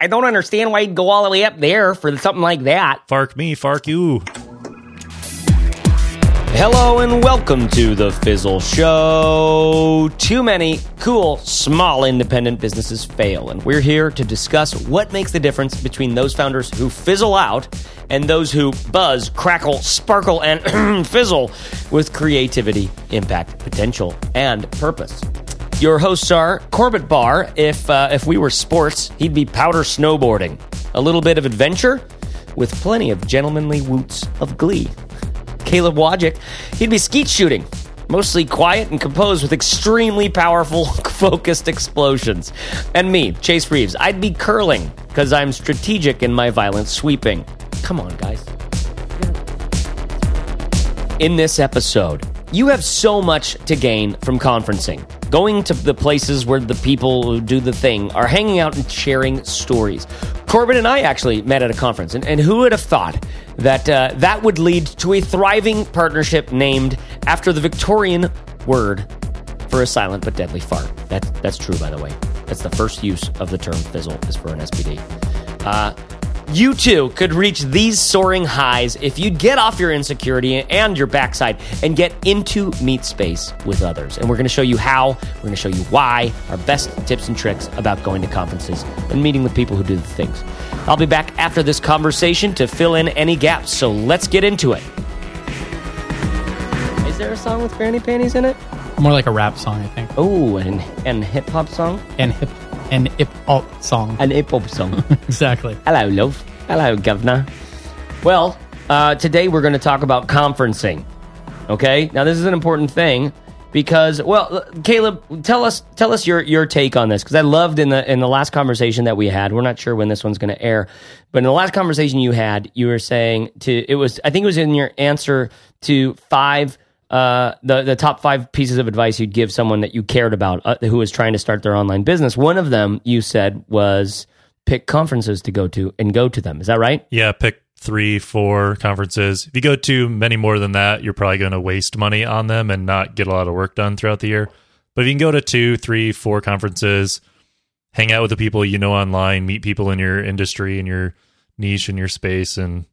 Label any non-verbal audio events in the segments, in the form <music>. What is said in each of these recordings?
I don't understand why you'd go all the way up there for something like that. Fark me, fark you. Hello and welcome to the Fizzle Show. Too many cool, small independent businesses fail, and we're here to discuss what makes the difference between those founders who fizzle out and those who buzz, crackle, sparkle, and <clears throat> fizzle with creativity, impact, potential, and purpose. Your hosts are Corbett Barr. If uh, if we were sports, he'd be powder snowboarding. A little bit of adventure, with plenty of gentlemanly woots of glee. Caleb Wojcik, he'd be skeet shooting, mostly quiet and composed with extremely powerful, <laughs> focused explosions. And me, Chase Reeves, I'd be curling because I'm strategic in my violent sweeping. Come on, guys. In this episode, you have so much to gain from conferencing. Going to the places where the people who do the thing are hanging out and sharing stories. Corbett and I actually met at a conference, and, and who would have thought that uh, that would lead to a thriving partnership named after the Victorian word for a silent but deadly fart. That's, that's true, by the way. That's the first use of the term fizzle is for an SPD. Uh, you too could reach these soaring highs if you'd get off your insecurity and your backside and get into meet space with others. And we're going to show you how, we're going to show you why, our best tips and tricks about going to conferences and meeting with people who do the things. I'll be back after this conversation to fill in any gaps, so let's get into it. Is there a song with granny panties in it? More like a rap song, I think. Oh, and, and hip hop song? And hip and hip hop song. An hip hop song. <laughs> exactly. Hello, love. Hello, governor. Well, uh, today we're going to talk about conferencing. Okay, now this is an important thing because, well, Caleb, tell us tell us your your take on this because I loved in the in the last conversation that we had. We're not sure when this one's going to air, but in the last conversation you had, you were saying to it was I think it was in your answer to five uh, the the top five pieces of advice you'd give someone that you cared about uh, who was trying to start their online business. One of them you said was pick conferences to go to and go to them. Is that right? Yeah, pick three, four conferences. If you go to many more than that, you're probably going to waste money on them and not get a lot of work done throughout the year. But if you can go to two, three, four conferences, hang out with the people you know online, meet people in your industry and your niche and your space, and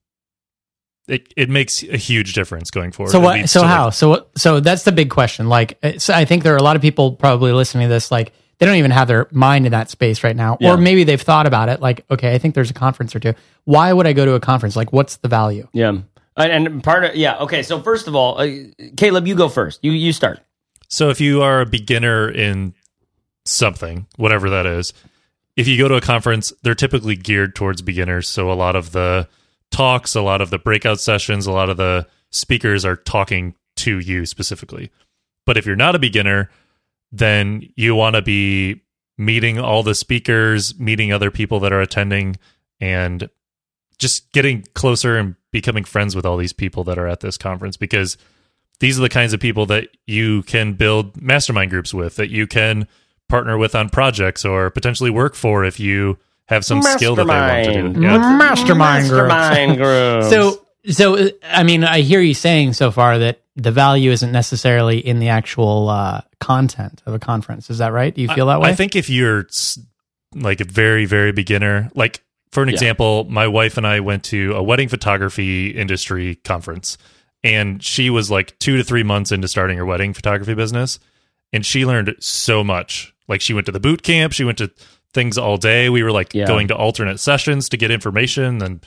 it it makes a huge difference going forward. So what? So how? like- so what- so that's the big question. Like, so I think there are a lot of people probably listening to this. Like, they don't even have their mind in that space right now, Yeah. or maybe they've thought about it. Like, okay, I think there's a conference or two. Why would I go to a conference? Like, what's the value? Yeah. And, and part of yeah. Okay. So first of all, uh, Caleb, you go first. You you start. So if you are a beginner in something, whatever that is, if you go to a conference, they're typically geared towards beginners. So a lot of the talks, a lot of the breakout sessions, a lot of the speakers are talking to you specifically. But if you're not a beginner, then you want to be meeting all the speakers, meeting other people that are attending, and just getting closer and becoming friends with all these people that are at this conference because these are the kinds of people that you can build mastermind groups with, that you can partner with on projects or potentially work for if you have some skill that they want to do. Mastermind. Yeah. Mastermind groups. Mastermind groups. So, so I mean, I hear you saying so far that the value isn't necessarily in the actual uh, content of a conference. Is that right? Do you feel that way? I think if you're like a very, very beginner, like for an Yeah. example, my wife and I went to a wedding photography industry conference, and she was like two to three months into starting her wedding photography business, and she learned so much. Like she went to the boot camp, she went to things all day. We were like Yeah. going to alternate sessions to get information and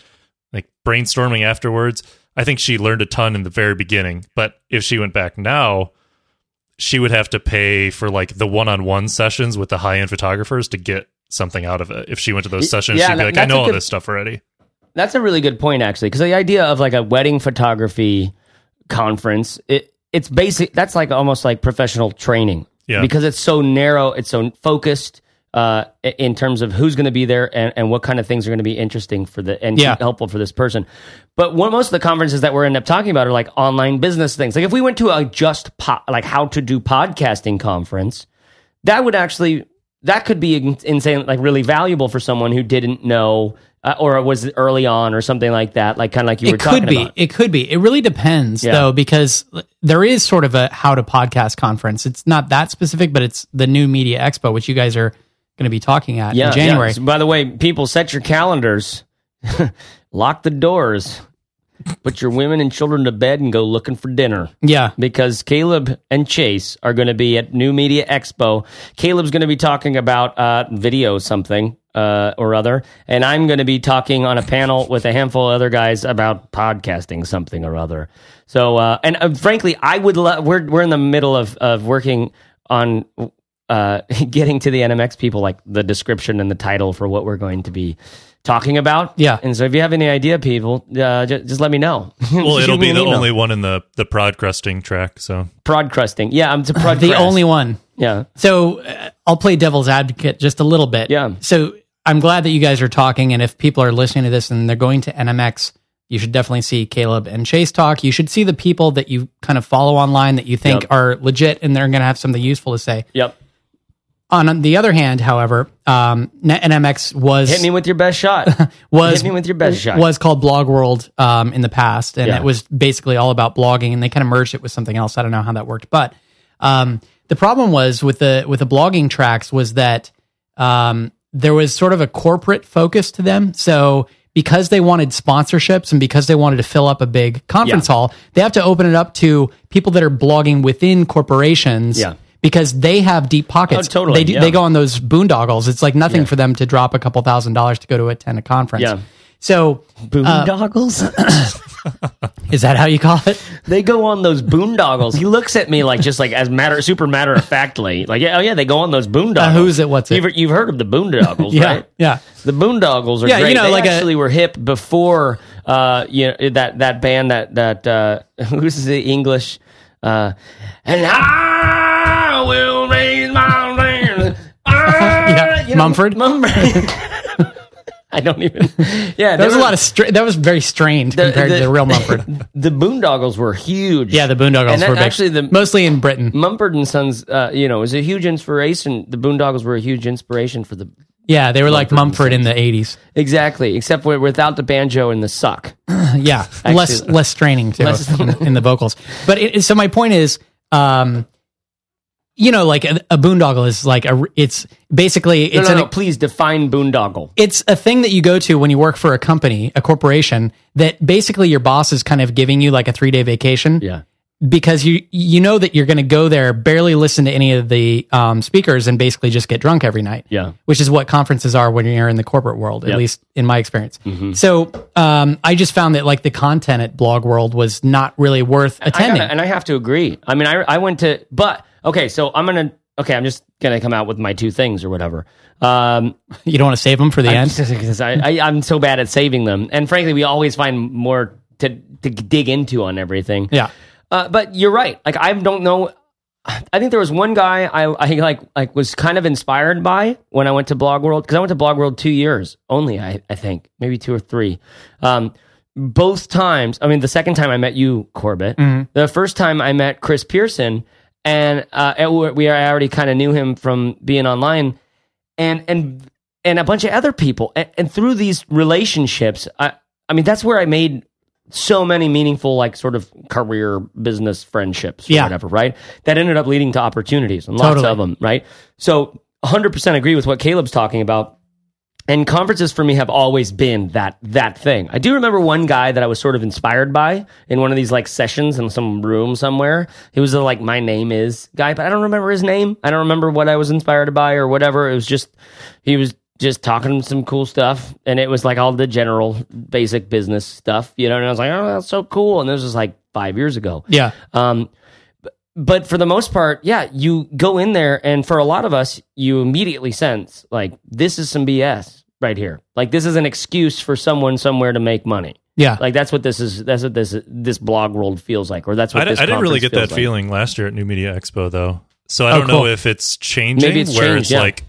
like brainstorming afterwards. I think she learned a ton in the very beginning, but if she went back now, she would have to pay for like the one-on-one sessions with the high-end photographers to get something out of it. If she went to those sessions, yeah, she'd be like, "I know all good- this stuff already." That's a really good point, actually, because the idea of like a wedding photography conference, it it's basic. That's like almost like professional training, Yeah. because it's so narrow, it's so focused uh, in terms of who's going to be there and, and what kind of things are going to be interesting for the and Yeah. helpful for this person. But one, most of the conferences that we're end up talking about are like online business things. Like if we went to a just po- like how to do podcasting conference, that would actually that could be insane like really valuable for someone who didn't know uh, or was early on or something like that like kind of like you were it talking could be. about It could be. It really depends, Yeah. though, because there is sort of a how to podcast conference. It's not that specific, but it's the new media expo, which you guys are going to be talking at Yeah, in January. yeah. So, by the way, people set your calendars, <laughs> lock the doors, put your women and children to bed, and go looking for dinner. Yeah. because Caleb and Chase are going to be at New Media Expo. Caleb's going to be talking about uh, video something uh, or other, and I'm going to be talking on a panel with a handful of other guys about podcasting something or other. So, uh, and uh, frankly, I would love. We're we're in the middle of of working on. Uh, <laughs> getting to the NMX people, like the description and the title for what we're going to be talking about. Yeah. And so if you have any idea, people, uh, just, just let me know. <laughs> Well, it'll be the email. only one in the the prod crusting track. So prod crusting. Yeah, I'm to prod The only one. Yeah. So uh, I'll play devil's advocate just a little bit. Yeah. So I'm glad that you guys are talking, and if people are listening to this and they're going to NMX, you should definitely see Caleb and Chase talk. You should see the people that you kind of follow online that you think Yep. are legit and they're going to have something useful to say. Yep. On the other hand, however, um, NMX was Hit me with your best shot. <laughs> was Hit me with your best shot. was called Blog World um, in the past, and Yeah. it was basically all about blogging, and they kind of merged it with something else. I don't know how that worked, but um, the problem was with the with the blogging tracks was that um, there was sort of a corporate focus to them. So because they wanted sponsorships and because they wanted to fill up a big conference Yeah. hall, they have to open it up to people that are blogging within corporations. Yeah. Because they have deep pockets. Oh, totally, They, do, yeah. they go on those boondoggles. It's like nothing for them to drop a couple thousand dollars to go to attend a conference. Yeah. So boondoggles? <laughs> is that how you call it? they go on those boondoggles. He looks at me like just like as matter super matter of factly. Like, yeah, oh yeah, they go on those boondoggles. Uh, who's it? What's it? You've, you've heard of the boondoggles, <laughs> Yeah. right? Yeah. The boondoggles are Yeah, you great. know, they like a- actually were hip before uh you know that that band that that uh <laughs> who's the English uh and I you know, Mumford? Mumford. <laughs> I don't even. Yeah, That was a lot of stra- that was very strained compared to the real Mumford. <laughs> The Boondoggles were huge. Yeah, the Boondoggles And that- were big. actually the mostly in Britain. Mumford and Sons. Uh, you know, was a huge inspiration. The Boondoggles were a huge inspiration for the Yeah, they were like Mumford in the eighties. exactly, except for without the banjo and the suck. <laughs> Yeah, less less straining too Less- in, in the vocals. But it, so my point is, um, you know, like a, a boondoggle is like a. It's basically No, it's no, an no, please define boondoggle. it's a thing that you go to when you work for a company, a corporation, that basically your boss is kind of giving you like a three day vacation. Yeah. Because you you know that you're going to go there, barely listen to any of the um, speakers, and basically just get drunk every night. Yeah. which is what conferences are when you're in the corporate world, at Yep. least in my experience. Mm-hmm. So um, I just found that like the content at Blog World was not really worth I attending. gotta, and I have to agree. I mean, I I went to, but okay, so I'm gonna okay, I'm just gonna come out with my two things or whatever. Um, <laughs> you don't want to save them for the end. because I, I I'm so bad at saving them, and frankly, we always find more to to dig into on everything. Yeah, Uh, but you're right. Like I don't know. I think there was one guy I, I like like was kind of inspired by when I went to Blog World because I went to Blog World two years only. I, I think maybe two or three. Um, both times. I mean, the second time I met you, Corbett. The first time I met Chris Pearson, and uh, we we already kind of knew him from being online, and and and a bunch of other people. And, and through these relationships, I I mean that's where I made so many meaningful like sort of career business friendships or Yeah. whatever, right? That ended up leading to opportunities and lots Totally. of them, right? So 100% agree with what Caleb's talking about. And conferences for me have always been that that thing. I do remember one guy that I was sort of inspired by in one of these like sessions in some room somewhere. He was the like my name is guy, but I don't remember his name. I don't remember what I was inspired by or whatever. It was just he was just talking some cool stuff and it was like all the general basic business stuff, you know, and I was like, "Oh, that's so cool." And this was like 5 years ago. yeah, Um, b- but for the most part, yeah, you go in there, and for a lot of us, you immediately sense like this is some BS right here. Like this is an excuse for someone somewhere to make money. yeah. Like that's what this is. That's what this this blog world feels like, or that's what I, this I didn't really get that like. feeling last year at New Media Expo though. So I Oh, don't cool. know if it's changing Maybe it's where changed, it's yeah. like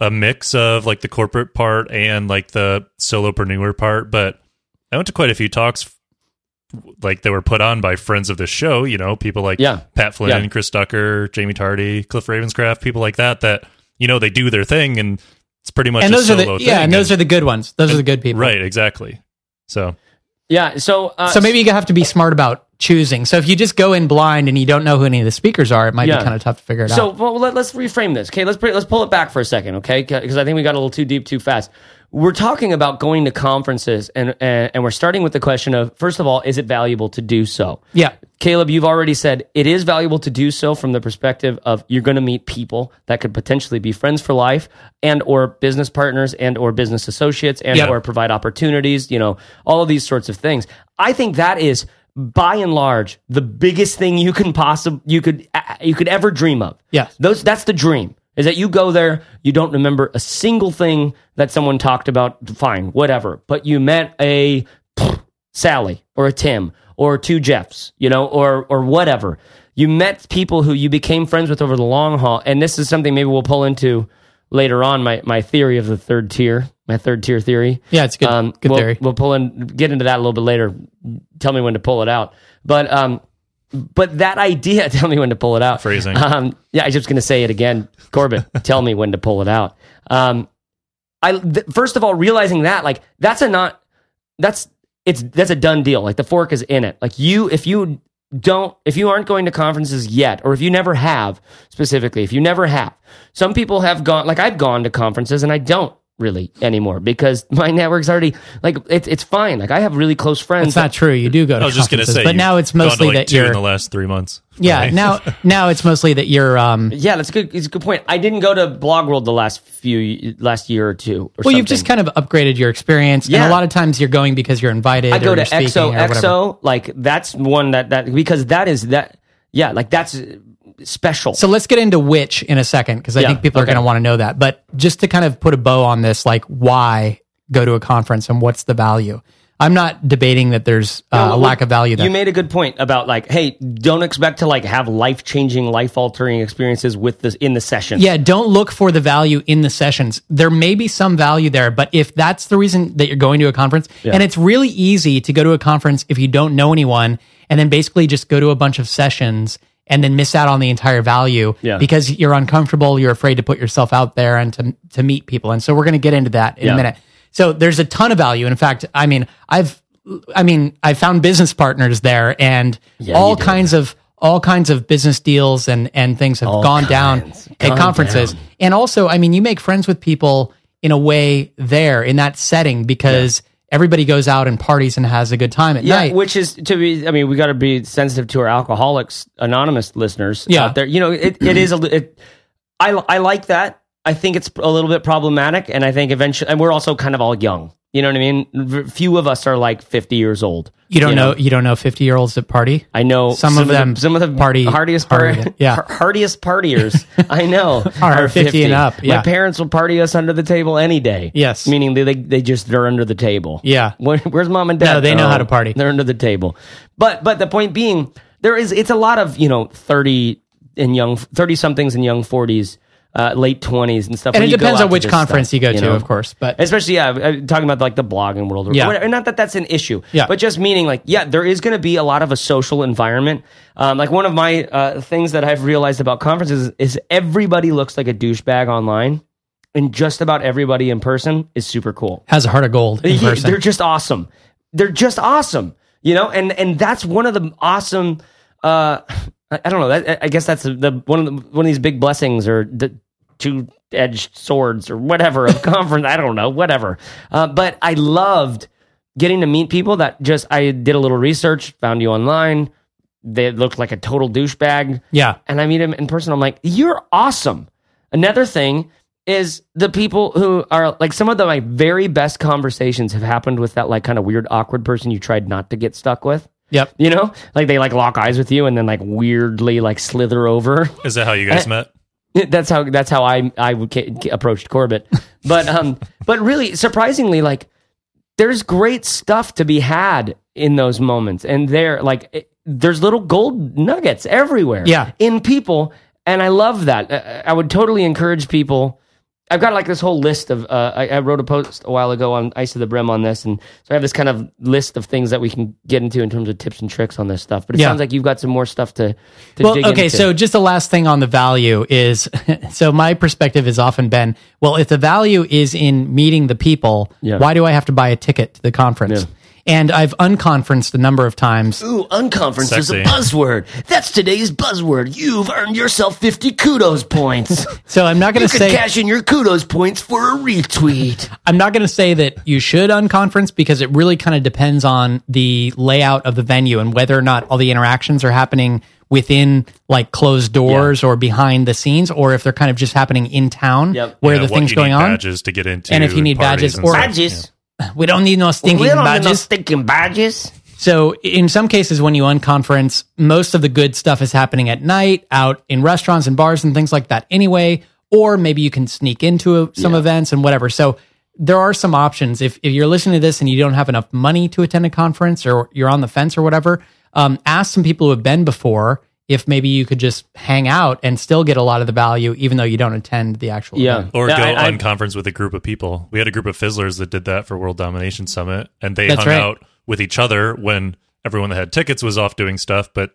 a mix of like the corporate part and like the solopreneur part, but I went to quite a few talks like they were put on by friends of the show, you know, people like Yeah. Pat Flynn, Yeah. Chris Ducker, Jaime Tardy, Cliff Ravenscraft, people like that that you know they do their thing and it's pretty much and a those are solo the thing. yeah, and those are the good ones. Those are the good people. right, exactly. So Yeah. So, uh, So maybe you have to be smart about choosing. So if you just go in blind and you don't know who any of the speakers are, it might Yeah. be kind of tough to figure it So out. well, let, us reframe this. Okay, let's let's pull it back for a second. Okay, because I think we got a little too deep too fast. We're talking about going to conferences, and, and and we're starting with the question of first of all, is it valuable to do so? Yeah. Caleb, you've already said it is valuable to do so from the perspective of you're going to meet people that could potentially be friends for life and or business partners and or business associates and Yeah. or provide opportunities, you know, all of these sorts of things. I think that is by and large the biggest thing you can possibly you could you could ever dream of. Yes. Those that's the dream. Is that you go there, you don't remember a single thing that someone talked about, fine, whatever. But you met a <sniffs> Sally or a Tim or two Jeffs, you know, or or whatever. You met people who you became friends with over the long haul, and this is something maybe we'll pull into later on. My my theory of the third tier, my third tier theory. Yeah, it's good- good we'll, theory. We'll pull in, get into that a little bit later. Tell me when to pull it out, but um, but that idea. <laughs> Tell me when to pull it out. Phrasing. Um, yeah, I was just going to say it again, Corbett. <laughs> tell me when to pull it out. Um, I th- first of all realizing that like that's a not that's it's that's a done deal. Like the fork is in it. Like you, if you don't, if you aren't going to conferences yet, or if you never have specifically, if you never have, some people have gone. Like I've gone to conferences and I don't really anymore because <laughs> my network's already like it's it's fine. Like I have really close friends. It's not true. You do go to I was just going to say, but now it's gone to, mostly like, that two you're in the last three months. yeah. right? Now <laughs> now it's mostly that you're um. yeah, that's a good. It's a good point. I didn't go to Blog World the last few last year or two. Or Well, you've just kind of upgraded your experience, and Yeah. a lot of times you're going because you're invited. I go or to you're speaking EXO. or whatever. EXO, like that's one that that because that is that. Yeah, like that's special. So let's get into which in a second because I Yeah, think people are going to want to know that. But just to kind of put a bow on this, like why go to a conference and what's the value? I'm not debating that there's uh, No, a lack of value there. You made a good point about like, hey, don't expect to like have life changing, life altering experiences with this in the session. yeah, don't look for the value in the sessions. There may be some value there, but if that's the reason that you're going to a conference, and it's really easy to go to a conference if you don't know anyone, and then basically just go to a bunch of sessions and then miss out on the entire value Yeah. because you're uncomfortable, you're afraid to put yourself out there and to to meet people. And so we're going to get into that in Yeah. a minute. So there's a ton of value. In fact, I mean, I've I mean, I found business partners there and Yeah, all kinds of all kinds of business deals and and things have gone down kinds. at conferences. down. And also, I mean, you make friends with people in a way there in that setting because everybody goes out and parties and has a good time at Yeah, night. which is to be. I mean, we got to be sensitive to our Alcoholics Anonymous listeners Yeah. out there. You know, it, it is a. It, I I like that. I think it's a little bit problematic, and I think eventually, and we're also kind of all young. You know what I mean? Few of us are like fifty years old. you don't know, you don't know 50 year olds that party. I know Some of them the, some of the party hardiest par- harder, yeah. <laughs> har- hardiest partiers <laughs> I know <laughs> Are 50 and up, yeah. My parents will party us under the table any day. Yes. meaning they they, they just they're under the table. Yeah. Where, where's mom and dad? No, they know how oh, to party. They're under the table. But but the point being, there is it's a lot of you know thirty and young thirty somethings and young forties. Uh, late twenties and stuff, And it depends on which conference stuff, you go to, know? of course. But especially yeah uh, talking about like the blogging world or Yeah. whatever. not that that's an issue Yeah. but just meaning like yeah there is going to be a lot of a social environment um, like one of my uh, things that i've realized about conferences is everybody looks like a douchebag online and just about everybody in person is super cool has a heart of gold in yeah, person. they're just awesome. They're just awesome. You know, and and that's one of the awesome. Uh, I, I don't know. That, I guess that's the one of the one of these big blessings or the two edged swords or whatever of <laughs> conference. I don't know, whatever. Uh, but I loved getting to meet people that just I did a little research, found you online. They looked like a total douchebag yeah. and I meet him in person. I'm like, you're awesome. Another thing is the people who are like some of the my very best conversations have happened with that like kind of weird awkward person you tried not to get stuck with. Yep. You know, like they like lock eyes with you and then like weirdly like slither over. Is that how you guys <laughs> met? that's how that's how I I would ca- ca- approached Corbett. <laughs> But um, but really surprisingly, like there's great stuff to be had in those moments, and there like it, there's little gold nuggets everywhere. Yeah. in people, and I love that. Uh, I would totally encourage people. I've got like this whole list of. Uh, I, I wrote a post a while ago on Ice of the Brim on this, and so I have this kind of list of things that we can get into in terms of tips and tricks on this stuff. But it Yeah. sounds like you've got some more stuff to. to Well, okay. into. So just the last thing on the value is, <laughs> so my perspective has often been, well, if the value is in meeting the people, Yeah. why do I have to buy a ticket to the conference? Yeah. And I've unconferenced a number of times. Ooh, unconference is Sexy. a buzzword. That's today's buzzword. You've earned yourself 50 kudos points. <laughs> So I'm not going to say you to can say cash in your kudos points for a retweet. <laughs> I'm not going to say that you should unconference because it really kind of depends on the layout of the venue and whether or not all the interactions are happening within like closed doors or behind the scenes or if they're kind of just happening in town Yep. where Yeah, the what thing's you going need on. badges to get into, And if you need parties badges and or- stuff. Badges. We don't need no stinking we don't need no badges. stinking badges. So in some cases, when you unconference, most of the good stuff is happening at night, out in restaurants and bars and things like that anyway. Or maybe you can sneak into a, some events and whatever. So there are some options. If, if you're listening to this and you don't have enough money to attend a conference or you're on the fence or whatever, um, ask some people who have been before if maybe you could just hang out and still get a lot of the value, even though you don't attend the actual Yeah. event. Or Yeah, go I- I- on conference with a group of people. We had a group of fizzlers that did that for World Domination Summit, and they hung right. out with each other when everyone that had tickets was off doing stuff. But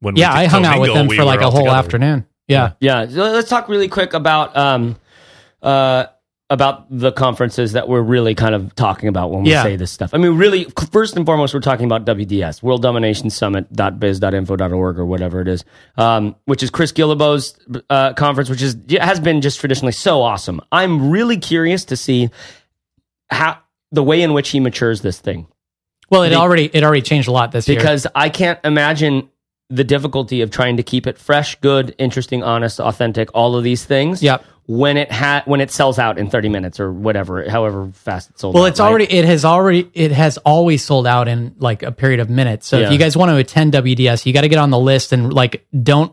when Yeah, we I hung out with them we for like a whole together. afternoon. Yeah. Yeah, so let's talk really quick about um, uh, about the conferences that we're really kind of talking about when we Yeah. say this stuff. I mean, really, first and foremost, we're talking about WDS, World Domination Summit, Summit.biz.info.org or whatever it is, um, which is Chris Guillebeau's uh, conference, which is has been just traditionally so awesome. I'm really curious to see how the way in which he matures this thing Well, it The- already it already changed a lot this year. because I can't imagine the difficulty of trying to keep it fresh, good, interesting, honest, authentic, all of these things. Yep. When it ha- when it sells out in 30 minutes or whatever, however fast it sold Well, out, it's right? already it has already it has always sold out in like a period of minutes. So Yeah. if you guys want to attend WDS, you got to get on the list and like don't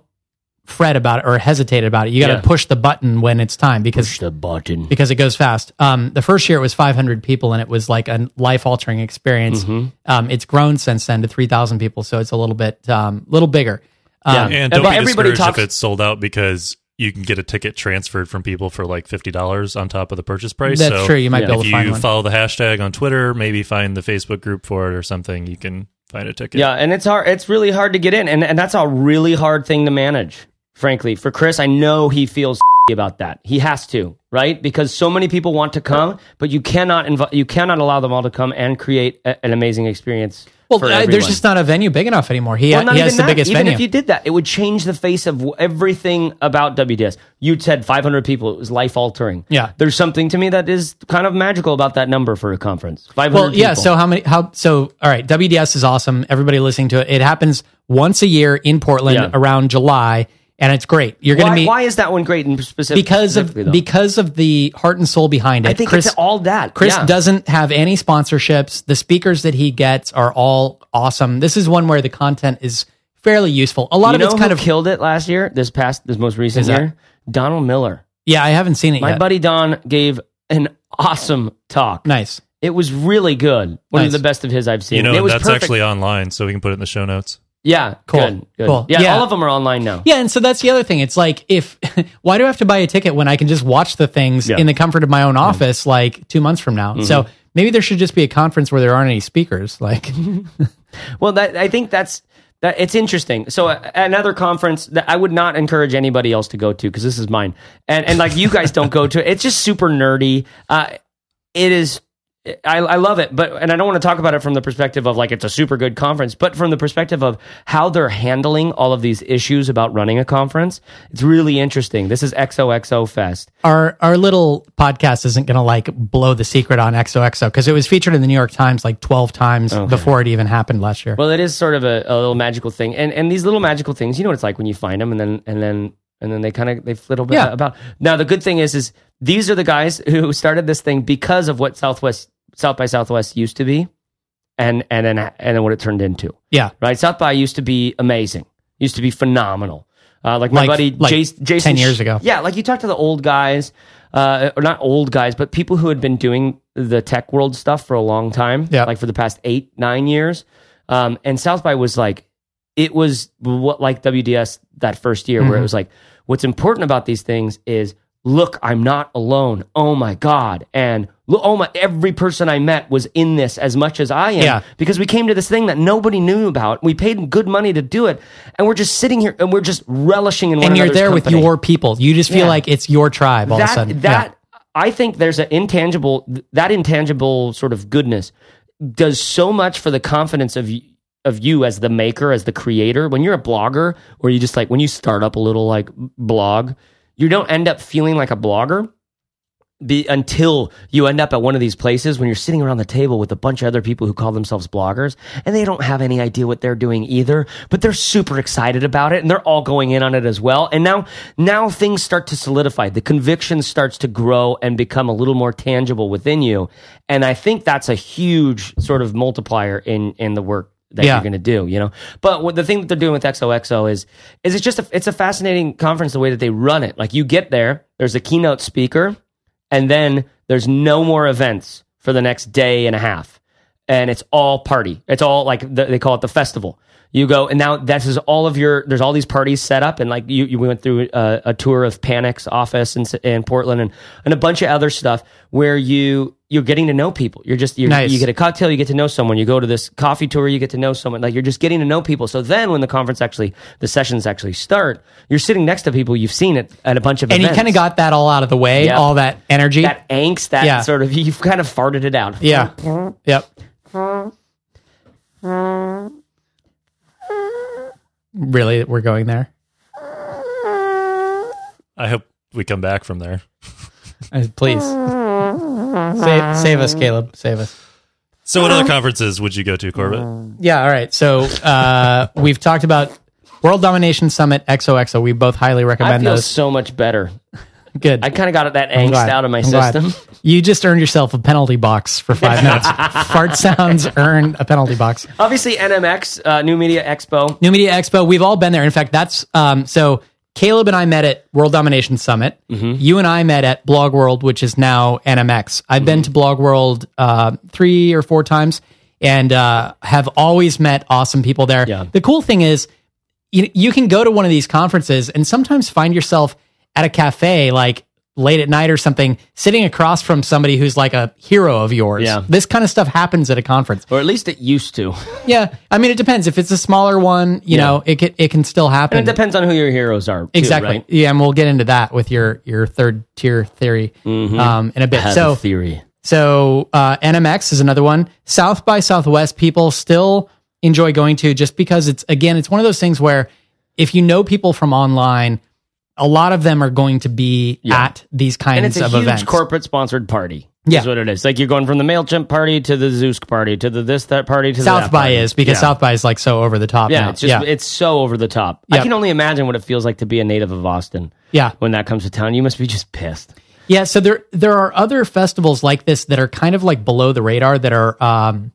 fret about it or hesitate about it. You got to Yeah. push the button when it's time because push the button. because it goes fast. Um, the first year it was 500 people and it was like a life altering experience. Mm-hmm. Um, it's grown since then to 3,000 people, so it's a little bit um, little bigger. Um, Yeah. And don't but be everybody discouraged talks- if it's sold out because you can get a ticket transferred from people for like fifty dollars on top of the purchase price. That's so true. You might Yeah. be able if to find one if you one. follow the hashtag on Twitter, maybe find the Facebook group for it or something, you can find a ticket. Yeah, and it's hard. It's really hard to get in, and and that's a really hard thing to manage. Frankly, for Chris, I know he feels <laughs> about that. He has to, right? Because so many people want to come, but you cannot inv- you cannot allow them all to come and create a, an amazing experience. Well, uh, there's just not a venue big enough anymore. He, Well, he has the that. biggest even venue. if you did that, it would change the face of everything about WDS. You said 500 people; it was life altering. Yeah. there's something to me that is kind of magical about that number for a conference. 500. Well, yeah. people. So how many? How so? All right. WDS is awesome. Everybody listening to it. It happens once a year in Portland Yeah. around July, and it's great. You're going to meet why is that one great in specific? because of though? because of the heart and soul behind it. I think Chris, it's all that. Chris yeah. doesn't have any sponsorships. The speakers that he gets are all awesome. This is one where the content is fairly useful. A lot You of know it's who kind of killed it last year? This past, this most recent Who's that? year, Donald Miller. yeah. I haven't seen it My yet. buddy Don gave an awesome talk. nice. It was really good. One Nice. of the best of his I've seen. You know, it was that's perfect. actually online, so we can put it in the show notes. Yeah, Cool. Good, good. Cool. Yeah, Yeah. all of them are online now. Yeah, and so that's the other thing. It's like if <laughs> why do I have to buy a ticket when I can just watch the things Yeah. Mm-hmm. in the comfort of my own office like 2 months from now. So maybe there should just be a conference where there aren't any speakers like <laughs> Well, that I think that's that. It's interesting. So uh, another conference that I would not encourage anybody else to go to because this is mine, and and like you guys don't go to it. It's just super nerdy. Uh, it is. I, I love it, but and I don't want to talk about it from the perspective of like it's a super good conference, but from the perspective of how they're handling all of these issues about running a conference. It's really interesting. This is XOXO Fest. our our little podcast isn't going to like blow the secret on XOXO because it was featured in the New York Times like 12 times before it even happened last year. Well, it is sort of a, a little magical thing, and and these little magical things, you know what it's like when you find them, and then and then and then they kind of they flittle bit Yeah. about. Now the good thing is, is these are the guys <laughs> who started this thing because of what Southwest South by Southwest used to be, and and then and then what it turned into. yeah. Right, South by used to be amazing, used to be phenomenal. Uh, like my Like- buddy like Jason, Jason 10 years ago. Yeah, like you talk to the old guys, uh, or not old guys, but people who had been doing the tech world stuff for a long time, Yeah. like for the past eight, nine years. Um, and South by was like, it was what like WDS that first year, Mm-hmm. where it was like, what's important about these things is, look, I'm not alone. Oh my god, and look, oh my, every person I met was in this as much as I am, Yeah. because we came to this thing that nobody knew about. We paid good money to do it, and we're just sitting here and we're just relishing in one And you're there with your people. You just feel Yeah. like it's your tribe all that of a sudden. that I think there's an intangible that intangible sort of goodness does so much for the confidence of of you as the maker, as the creator. When you're a blogger, or you just like when you start up a little like blog, you don't end up feeling like a blogger be, until you end up at one of these places when you're sitting around the table with a bunch of other people who call themselves bloggers and they don't have any idea what they're doing either, but they're super excited about it and they're all going in on it as well. And now, now things start to solidify. The conviction starts to grow and become a little more tangible within you. And I think that's a huge sort of multiplier in, in the work that Yeah. you're going to do, you know. But what the thing that they're doing with XOXO is is it's just a, it's a fascinating conference the way that they run it. Like you get there, there's a keynote speaker, and then there's no more events for the next day and a half, and it's all party. It's all like the, they call it the festival. You go and now this is all of your. There's all these parties set up, and like you, you went through a, a tour of Panic's office in, in Portland, and and a bunch of other stuff where you you're getting to know people. You're just you're, Nice. you get a cocktail, you get to know someone. You go to this coffee tour, you get to know someone. Like you're just getting to know people. So then, when the conference actually, the sessions actually start, you're sitting next to people you've seen at, at a bunch of And you kind of got that all out of the way, Yeah. all that energy. that angst, that Yeah. sort of <laughs> you've kind of farted it out. yeah. Yep. <laughs> Really, we're going there. I hope we come back from there. <laughs> Uh, Please save, save us, Caleb. Save us. So, what other conferences would you go to, Corbett? Yeah. All right. So uh, we've talked about World Domination Summit XOXO. We both highly I recommend feel those. so much better. <laughs> Good. I kind of got that angst glad. out of my I'm glad. system. You just earned yourself a penalty box for five <laughs> minutes. Fart sounds earn a penalty box. Obviously, NMX, uh, New Media Expo. New Media Expo. We've all been there. In fact, that's um, so. Caleb and I met at World Domination Summit. You and I met at Blog World, which is now NMX. I've been to Blog World uh, three or four times, and uh, have always met awesome people there. Yeah. The cool thing is, you, you can go to one of these conferences and sometimes find yourself at a cafe, like late at night or something, sitting across from somebody who's like a hero of yours. Yeah. This kind of stuff happens at a conference. Or at least it used to. <laughs> Yeah, I mean, it depends. If it's a smaller one, you Yeah. know, it can, it can still happen. And it depends on who your heroes are. too, exactly. right? Yeah, and we'll get into that with your your third tier theory um, in a bit. So theory. so uh, NMX is another one. South by Southwest people still enjoy going to just because it's again it's one of those things where if you know people from online, a lot of them are going to be Yeah. at these kinds And it's a of huge events. corporate sponsored party. Yeah. Is what it is. Like you're going from the MailChimp party to the Zeusk party to the this, that party to the South by party. is because Yeah. South by is like so over the top. Yeah, now. it's just it's so over the top. I can only imagine what it feels like to be a native of Austin yeah. when that comes to town. You must be just pissed. Yeah, so there there are other festivals like this that are kind of like below the radar that are um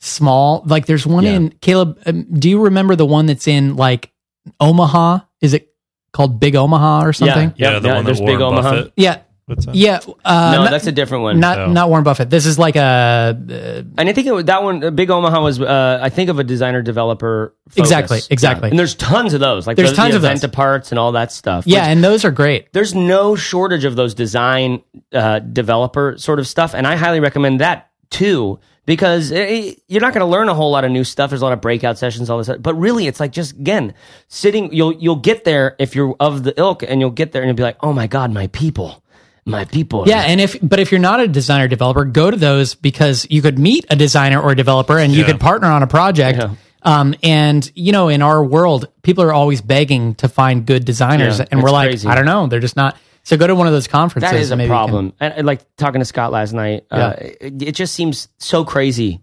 small. Like there's one Yeah. in Caleb. Um, do you remember the one that's in like Omaha? Is it called Big Omaha or something? Yeah, Yeah, the one that there's Warren Big Omaha. Buffett. Yeah, What's that? yeah. Uh, no, not, that's a different one. not Oh. not Warren Buffett. This is like a uh, and I think it, was- that one, uh, Big Omaha, was uh, I think of a designer developer. focus. Exactly, exactly. Yeah. And there's tons of those. Like There's the, tons the of those. parts and all that stuff. yeah, and those are great. there's no shortage of those design uh, developer sort of stuff, and I highly recommend that too because eh, you're not going to learn a whole lot of new stuff. There's a lot of breakout sessions, all this, stuff. but really, it's like just again sitting. You'll you'll get there if you're of the ilk, and you'll get there and you'll be like, oh my god, my people, my people. Yeah, and if but if you're not a designer developer, go to those because you could meet a designer or a developer and you could partner on a project. Yeah. Um, and you know, in our world, people are always begging to find good designers, Yeah, and we're like, crazy. I don't know, they're just not. So go to one of those conferences. That is a you can- problem. And, like talking to Scott last night, uh, it, it just seems so crazy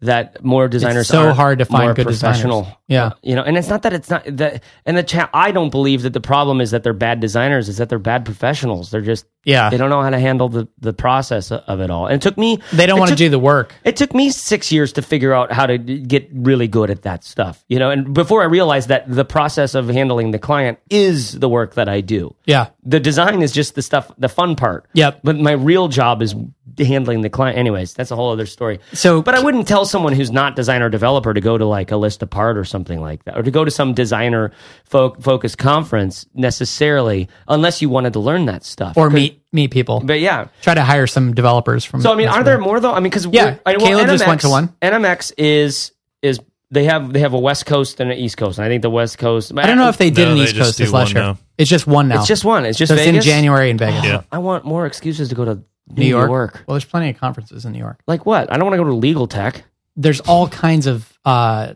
that more designers so aren't hard to find good professional. designers. Yeah. you know, and it's not that it's not that. And the chat, I don't believe that the problem is that they're bad designers. Is that they're bad professionals. They're just Yeah. They don't know how to handle the the process of it all. And it took me. they don't want to do the work. it took me six years to figure out how to get really good at that stuff, you know. And before I realized that the process of handling the client is the work that I do. Yeah. The design is just the stuff, the fun part. Yep. But my real job is handling the client. Anyways, that's a whole other story. So- but I wouldn't tell someone who's not designer developer to go to like a list apart or something like that, or to go to some designer fo- focused conference necessarily, unless you wanted to learn that stuff Or meet meet people. But yeah, Try to hire some developers from. so I mean, are there more though? I mean, because Yeah, Caleb just went to one. NMX is is they have they have a West Coast and an East Coast, and I think the West Coast. I don't know if they did No, an they East Coast this last year. now. It's just one now. It's just one. It's just so it's in January in Vegas. Yeah. I want more excuses to go to New York. York. Well, there's plenty of conferences in New York. Like what? I don't want to go to legal tech. There's all kinds of uh,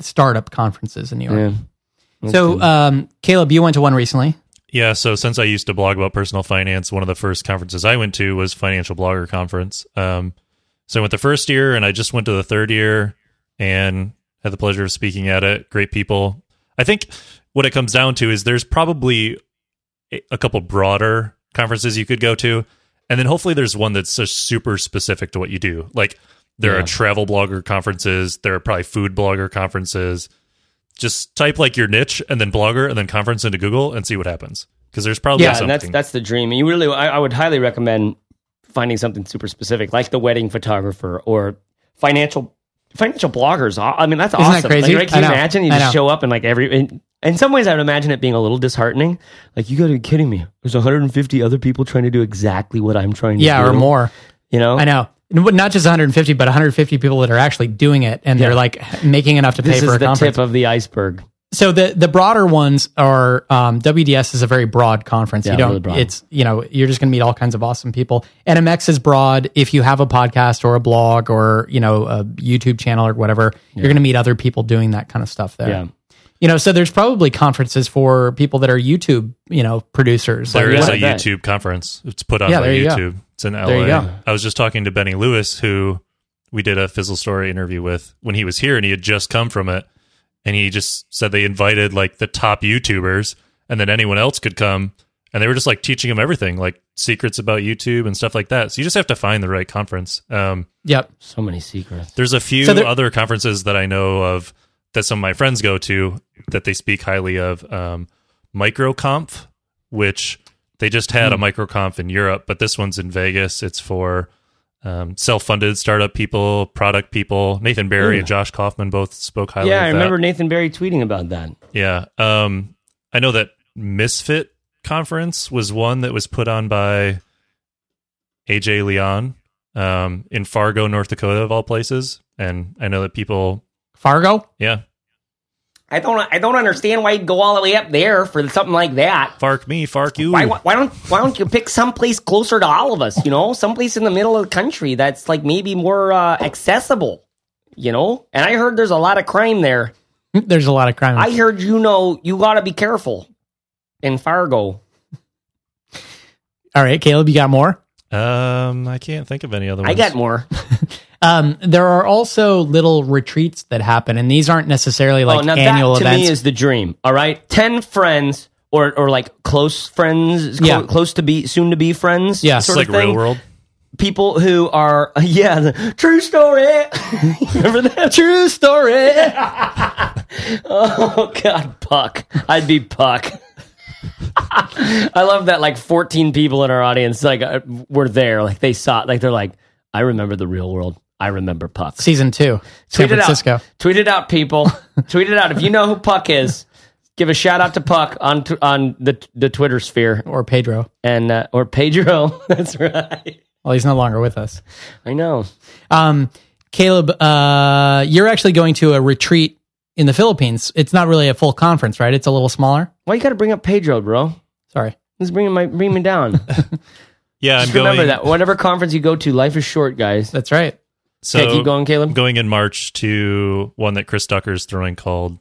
startup conferences in New York. Yeah. So, um, Caleb, you went to one recently. Yeah, so since I used to blog about personal finance, one of the first conferences I went to was Financial Blogger Conference. Um, so I went the first year, and I just went to the third year, and had the pleasure of speaking at it. Great people. I think what it comes down to is there's probably a- couple broader conferences you could go to, and then hopefully there's one that's just super specific to what you do. Like there Yeah. are travel blogger conferences, there are probably food blogger conferences. Just type like your niche and then blogger and then conference into Google and see what happens. Because there's probably Yeah, something. and that's that's the dream. And you really, I, I would highly recommend finding something super specific, like the wedding photographer or financial financial bloggers. I mean, that's that awesome. crazy? Like, right? Can I you know. imagine? You I just know. show up and like every. In, in some ways, I would imagine it being a little disheartening. Like, you got to be kidding me. There's 150 other people trying to do exactly what I'm trying to Yeah, do. or more. You know, I know. Not just 150, but 150 people that are actually doing it, and they're like making enough to pay This for is a the conference. tip of the iceberg. so the the broader ones are um, WDS is a very broad conference. Yeah, you don't. really broad. It's you know you're just going to meet all kinds of awesome people. NMX is broad. If you have a podcast or a blog or you know a YouTube channel or whatever, you're going to meet other people doing that kind of stuff there. Yeah. You know, so there's probably conferences for people that are YouTube, you know, producers. There Like, is what- a. YouTube conference. It's put on Yeah, by YouTube. you go. It's in LA. There you go. I was just talking to Benny Lewis, who we did a Fizzle Story interview with when he was here, and he had just come from it. And he just said they invited like the top YouTubers, and then anyone else could come. And they were just like teaching him everything, like secrets about YouTube and stuff like that. So you just have to find the right conference. Um, Yep. So many secrets. there's a few So there- other conferences that I know of that some of my friends go to that they speak highly of. Um, MicroConf, which they just had a MicroConf in Europe, but this one's in Vegas. It's for um, self-funded startup people, product people. Nathan Barry Ooh. and Josh Kaufman both spoke highly. Yeah, I remember Nathan Barry tweeting about that. Yeah. Um, I know that Misfit conference was one that was put on by AJ Leon um, in Fargo, North Dakota, of all places. And I know that people, Fargo. yeah, I don't. I don't understand why you'd go all the way up there for something like that. fark me, fark you. Why, why don't Why don't you pick someplace closer to all of us? You know, someplace in the middle of the country that's like maybe more uh, accessible. You know, and I heard there's a lot of crime there. There's a lot of crime. I heard you know you got to be careful in Fargo. All right, Caleb, you got more? Um, I can't think of any other ones. I got more. <laughs> Um, there are also little retreats that happen, and these aren't necessarily like oh, now annual that to events. me is the dream. All right, ten friends or or like close friends, clo- Yeah. close to be soon to be friends. Yeah. It's sort like of thing. real world. people who are <laughs> yeah the, true story <laughs> remember that True story. <laughs> oh god puck i'd be puck i love that like 14 people in our audience like uh, were there like they saw like they're like i remember the real world i remember puck Season two, San tweet it Francisco. out tweet it out people <laughs> tweet it out if you know who puck is give a shout out to puck on t- on the the twitter sphere or Pedro. and uh, or pedro <laughs> that's right Well, he's no longer with us. i know Um, Caleb, uh, you're actually going to a retreat in the Philippines. It's not really a full conference, right? It's a little smaller. why you gotta bring up pedro bro Sorry. This is bringing my bring me down. <laughs> Yeah, Just I'm going. remember that whatever conference you go to, life is short, guys. That's right. So okay, keep going, Caleb. Going in March to one that Chris Ducker's throwing called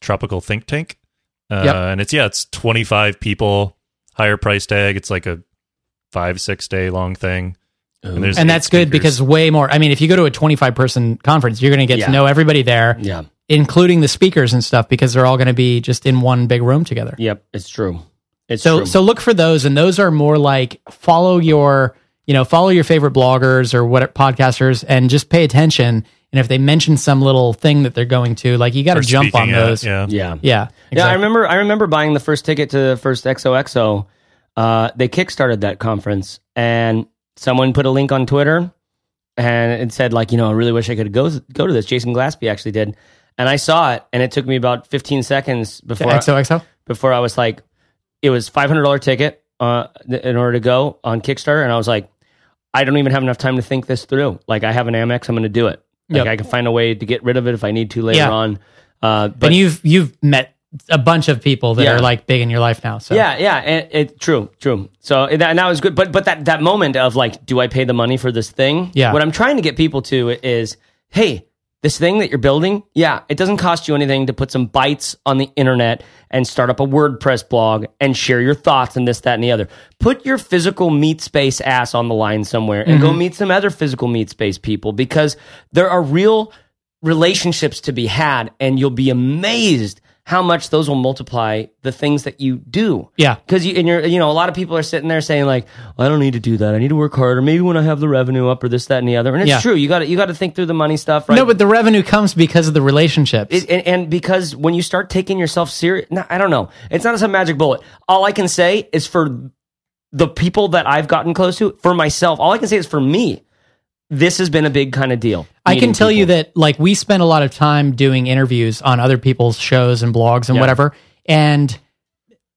Tropical Think Tank. Uh, Yep. And it's, yeah, it's 25 people, higher price tag. It's like a five, six day long thing. And, there's And eight that's good speakers. because way more. I mean, if you go to a 25 person conference, you're going to get Yeah. to know everybody there, Yeah. including the speakers and stuff, because they're all going to be just in one big room together. Yep, it's true. It's So true. so look for those, and those are more like follow your you know follow your favorite bloggers or what podcasters, and just pay attention. And if they mention some little thing that they're going to, like you got to jump on speaking at, those. yeah. yeah. yeah, Yeah, I remember I remember buying the first ticket to the first XOXO. Uh, they kickstarted that conference and someone put a link on Twitter and it said like, you know, I really wish I could go go to this. Jason Glaspie actually did. And I saw it and it took me about 15 seconds To before I- XOXO. before I was like, it was five hundred dollar ticket uh, in order to go on Kickstarter, and I was like, I don't even have enough time to think this through. Like, I have an Amex, I'm going to do it. Like, Yep. I can find a way to get rid of it if I need to later Yeah. on. Uh, but and you've you've met a bunch of people that Yeah. are like big in your life now. So Yeah, yeah, and it, true, true. So and that, and that was good, but but that that moment of like, do I pay the money for this thing? Yeah. What I'm trying to get people to is, hey, this thing that you're building, yeah, it doesn't cost you anything to put some bytes on the internet and start up a WordPress blog and share your thoughts and this, that, and the other. Put your physical meat space ass on the line somewhere and go mm-hmm. meet some other physical meat space people because there are real relationships to be had, and you'll be amazed how much those will multiply the things that you do. Yeah. Because you and you're you know a lot of people are sitting there saying like I don't need to do that. I need to work harder. Maybe when I have the revenue up or this that and the other. And it's Yeah. true. You got to you got to think through the money stuff, right? No, but the revenue comes because of the relationships. It- and, and because when you start taking yourself serious, no, I don't know. It's not some magic bullet. All I can say is for the people that I've gotten close to, for myself, all I can say is for me, this has been a big kind of deal. I can tell you that like we spend a lot of time doing interviews on other people's shows and blogs and Yeah. whatever. And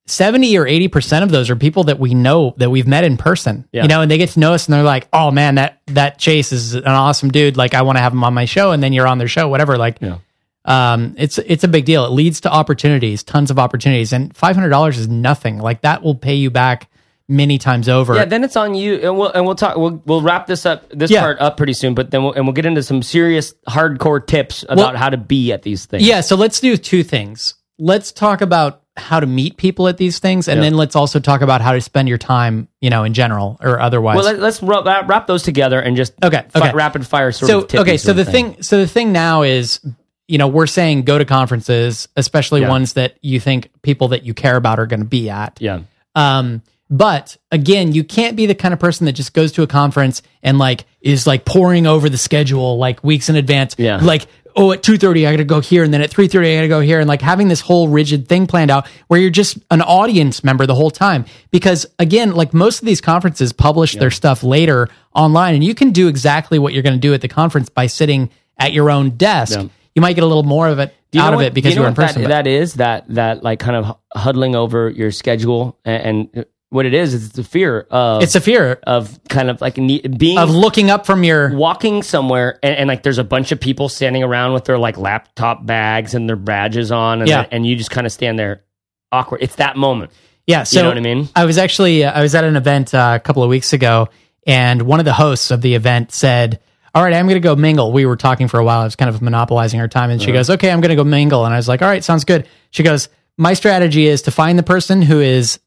70 or 80% of those are people that we know that we've met in person. Yeah. You know, and they get to know us and they're like, "Oh man, that that Chase is an awesome dude. Like I want to have him on my show." And then you're on their show, whatever. Like Yeah. um it's it's a big deal. It leads to opportunities, tons of opportunities. And $500 is nothing. Like that will pay you back many times over. Yeah, then it's on you, and we'll and we'll talk. We'll we'll wrap this up, this Yeah. part up pretty soon. But then we'll, and we'll get into some serious, hardcore tips about Well- how to be at these things. Yeah, so let's do two things. Let's talk about how to meet people at these things, and Yeah. then let's also talk about how to spend your time, you know, in general or otherwise. Well, let, let's wrap, wrap those together and just Okay, okay. rapid fire sort so of. okay, so the of thing. so the thing now is, you know, we're saying go to conferences, especially Yeah. ones that you think people that you care about are going to be at. Yeah, Um, but again, you can't be the kind of person that just goes to a conference and like is like pouring over the schedule like weeks in advance. Yeah. Like, oh, at two thirty I got to go here, and then at three thirty I got to go here, and like having this whole rigid thing planned out where you're just an audience member the whole time. Because again, like most of these conferences publish their stuff later online, and you can do exactly what you're going to do at the conference by sitting at your own desk. Yeah. You might get a little more of it you out of what- it because you know in person. That, that is that that like kind of huddling over your schedule, and, and what it is is the fear of it's a fear of kind of like ne- being of looking up from your walking somewhere and, and like there's a bunch of people standing around with their like laptop bags and their badges on and, Yeah. and you just kind of stand there awkward it's that moment Yeah, so you know what I mean? I was actually uh, I was at an event uh, a couple of weeks ago, and one of the hosts of the event said, "All right, I'm going to go mingle." We were talking for a while. I was kind of monopolizing her time, and she goes, "Okay, I'm going to go mingle." And I was like, "All right, sounds good." She goes, "My strategy is to find the person who is."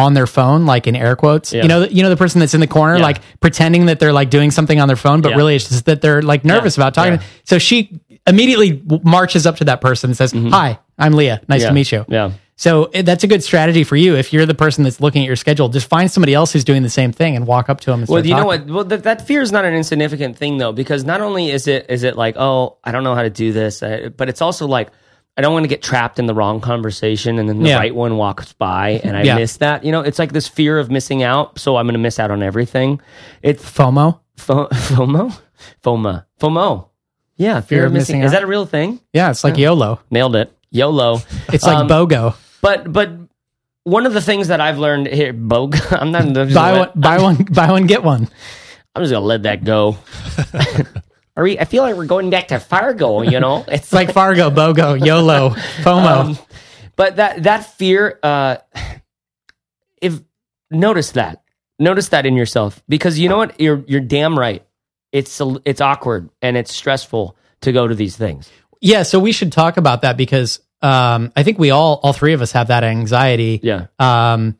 On their phone, like in air quotes, Yeah. you know, you know the person that's in the corner, Yeah. like pretending that they're like doing something on their phone, but Yeah. really it's just that they're like nervous about talking. So she immediately marches up to that person and says, "Hi, I'm Leah. Nice Mm-hmm. To meet you." yeah So eh, that's a good strategy for you. If you're the person that's looking at your schedule, just find somebody else who's doing the same thing and walk up to them and well you know what well that, that fear is not an insignificant thing though because not only is it is it like oh i don't know how to do this uh, but it's also like I don't want to get trapped in the wrong conversation and then the Yeah. right one walks by <laughs> and I Yeah. miss that. You know, it's like this fear of missing out, so I'm going to miss out on everything. It's FOMO. Fo- <laughs> FOMO? FOMA. FOMO. Yeah, fear, of missing. missing Is that a real thing? Yeah, it's like YOLO. Nailed it. YOLO. <laughs> It's like Um, BOGO. But but one of the things that I've learned here, Bogue. I'm not. I'm Buy one, let, buy one, buy one, get one. I'm just gonna let that go. Are we? I feel like we're going back to Fargo. You know, <laughs> it's like Fargo, BOGO, YOLO, <laughs> FOMO. Um, but that that fear, uh, if notice that, notice that in yourself because you know what, you're you're damn right. It's it's awkward and it's stressful to go to these things. yeah, so we should talk about that because um, I think we all, all three of us have that anxiety. Yeah, Um,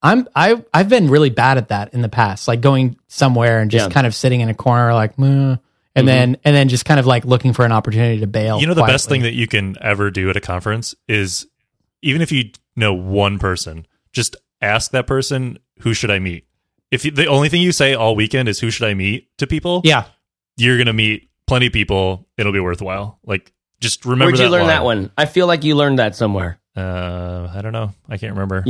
I'm I I've been really bad at that in the past, like going somewhere and just Yeah. Kind of sitting in a corner, like, "Meh," and then and then just kind of like looking for an opportunity to bail. You know, the best thing that you can ever do at a conference is even if you know one person, just ask that person, who should I meet? If you, the only thing you say all weekend is who should I meet to people, yeah, you're going to meet plenty of people. It'll be worthwhile. Like, just remember where'd you learn line. that one? I feel like you learned that somewhere. Uh, I don't know. I can't remember.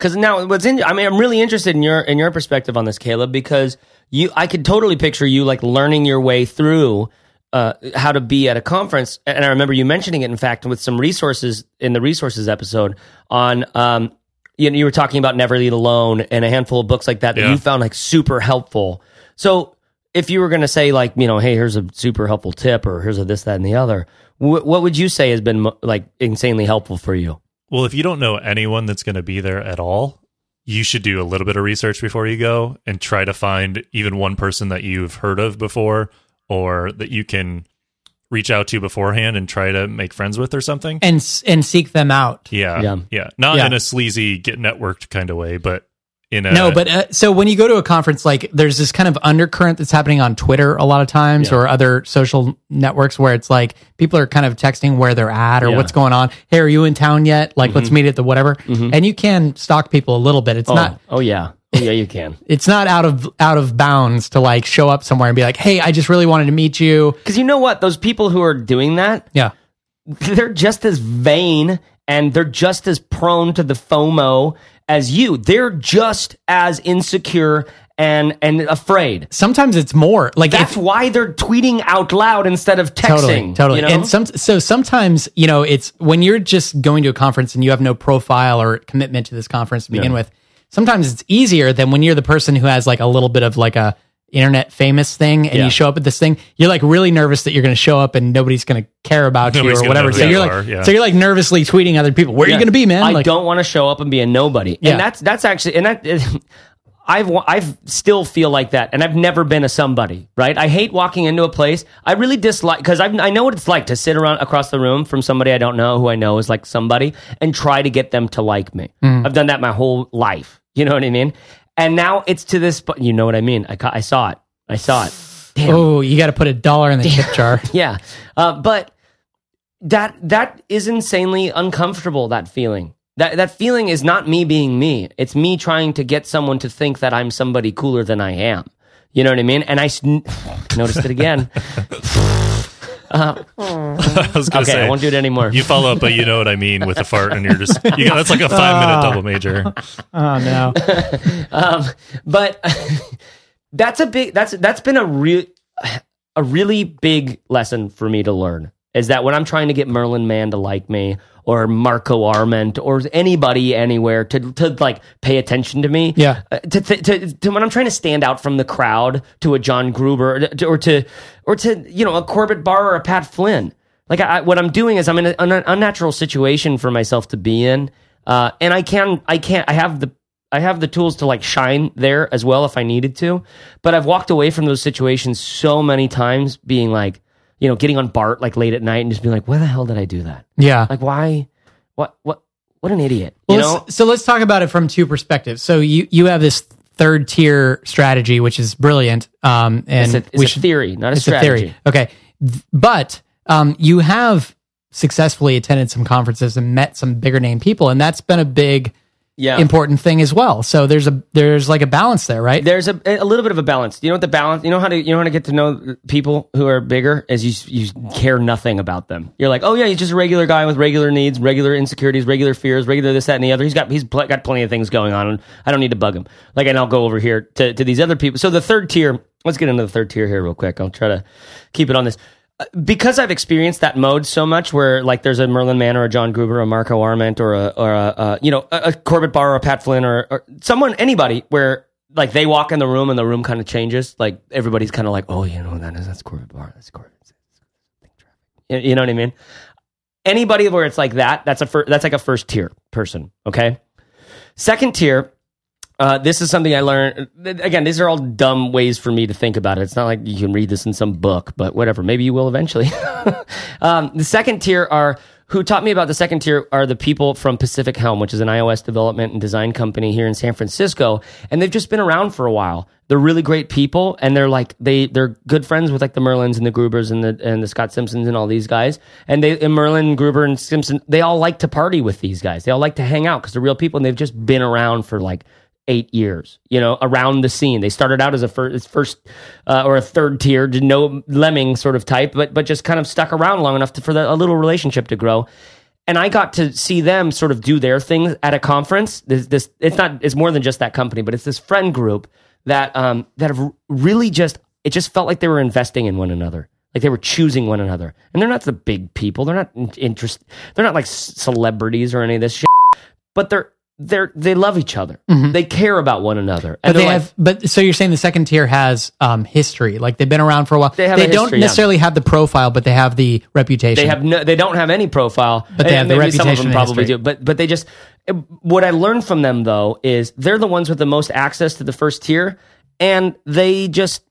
Because now, what's in? I mean, I'm really interested in your in your perspective on this, Caleb, because you, I could totally picture you like learning your way through uh, how to be at a conference. And I remember you mentioning it, in fact, with some resources in the resources episode on. Um, you, know, you were talking about Never Eat Alone and a handful of books like that that Yeah. you found like super helpful. So if you were going to say like, you know, hey, here's a super helpful tip or here's a this, that, and the other, wh- what would you say has been like insanely helpful for you? Well, if you don't know anyone that's going to be there at all, you should do a little bit of research before you go and try to find even one person that you've heard of before or that you can reach out to beforehand and try to make friends with or something. and and seek them out. Yeah. Yeah. Yeah. Not Yeah. in a sleazy get networked kind of way, but in a No, but uh, so when you go to a conference, like there's this kind of undercurrent that's happening on Twitter a lot of times Yeah. or other social networks where it's like people are kind of texting where they're at or Yeah. Mm-hmm. what's going on. Hey, are you in town yet? Like, let's meet at the whatever. And you can stalk people a little bit. It's Oh, not. oh yeah. Oh yeah, you can. <laughs> It's not out of out of bounds to like show up somewhere and be like, "Hey, I just really wanted to meet you." Because you know what? Those people who are doing that, Yeah, they're just as vain and they're just as prone to the FOMO as you. They're just as insecure and and afraid. sometimes it's more like if, That's why they're tweeting out loud instead of texting. Totally, totally. you know? And some so sometimes you know it's when you're just going to a conference and you have no profile or commitment to this conference to begin Yeah. with. Sometimes it's easier than when you're the person who has like a little bit of like a internet famous thing and Yeah. you show up at this thing. You're like really nervous that you're going to show up and nobody's going to care about Nobody's you or whatever. So you you're like are, yeah. so you're like nervously tweeting other people. Where are you going to be, man? I like, don't want to show up and be a nobody. Yeah. And that's that's actually and that <laughs> I've I've still feel like that, and I've never been a somebody. Right? I hate walking into a place. I really dislike because I I know what it's like to sit around across the room from somebody I don't know who I know is like somebody and try to get them to like me. Mm. I've done that my whole life. You know what I mean? And now it's to this. But you know what I mean? I ca- I saw it. I saw it. Damn. Oh, you got to put a dollar in the tip <laughs> jar. Yeah. Uh, but that that is insanely uncomfortable, that feeling. That that feeling is not me being me. It's me trying to get someone to think that I'm somebody cooler than I am. You know what I mean? And I s- <sighs> noticed it again. <laughs> <laughs> I was gonna Okay, say I won't do it anymore. you follow up, but you know what I mean with the fart, and you're just you got that's like a five minute double major. <laughs> Oh no. <laughs> um, but that's a big that's that's been a real a really big lesson for me to learn is that when I'm trying to get Merlin Mann to like me or Marco Arment or anybody anywhere to to like pay attention to me, Yeah. uh, to, to, to, to when I'm trying to stand out from the crowd to a John Gruber or to or to, or to you know a Corbett Barr or a Pat Flynn. Like I, what I'm doing is I'm in a, an unnatural situation for myself to be in, uh, and I can I can't I have the I have the tools to like shine there as well if I needed to, but I've walked away from those situations so many times, being like, you know, getting on Bart like late at night and just being like, why the hell did I do that? Yeah. Like why? What what what an idiot? You Well, know? let's- so let's talk about it from two perspectives. So you you have this third tier strategy, which is brilliant. Um, and It's a, it's we a should theory, not a it's strategy. a theory. Okay, but um, you have successfully attended some conferences and met some bigger name people, and that's been a big Yeah. important thing as well. So there's a there's like a balance there, right? There's a, a little bit of a balance. You know what the balance? You know how to you know how to get to know people who are bigger is you you care nothing about them. You're like, oh yeah, he's just a regular guy with regular needs, regular insecurities, regular fears, regular this that and the other. He's got he's pl- got plenty of things going on, and I don't need to bug him. Like, and I'll go over here to to these other people. So the third tier. Let's get into the third tier here real quick. I'll try to keep it on this. Uh, Because I've experienced that mode so much, where like there's a Merlin Mann or a John Gruber, or a Marco Arment, or a or a, uh you know a, a Corbett Barr or a Pat Flynn or, or someone anybody where like they walk in the room and the room kind of changes. Like everybody's kind of like, oh, you know that is? That's Corbett Barr. That's Corbett. You you know what I mean? Anybody where it's like that, that's a fir- that's like a first tier person. Okay. Second tier, uh, this is something I learned. Again, these are all dumb ways for me to think about it. It's not like you can read this in some book, but whatever. Maybe you will eventually. <laughs> um, the second tier are who taught me about the second tier are the people from Pacific Helm, which is an iOS development and design company here in San Francisco, and they've just been around for a while. They're really great people, and they're like they they're good friends with like the Merlins and the Grubers and the and the Scott Simpsons and all these guys. And they and Merlin, Gruber, and Simpson, they all like to party with these guys. They all like to hang out because they're real people, and they've just been around for like eight years, you know, around the scene. They started out as a first, first uh, or a third tier, no lemming sort of type, but but just kind of stuck around long enough to, for the, a little relationship to grow. And I got to see them sort of do their thing at a conference. This, this it's not it's more than just that company, but it's this friend group that um that have really just it just felt like they were investing in one another. Like they were choosing one another, and they're not the big people. They're not in- interest. They're not like celebrities or any of this shit. But they're they're they love each other. They care about one another. Mm-hmm. But they like, have, but so you're saying the second tier has um, history, like they've been around for a while. They have a don't history, yeah. necessarily have the profile, but they have the reputation. they have no, they don't have any profile, But they have the maybe some of them probably history. do. But but they just what I learned from them though is they're the ones with the most access to the first tier, and they just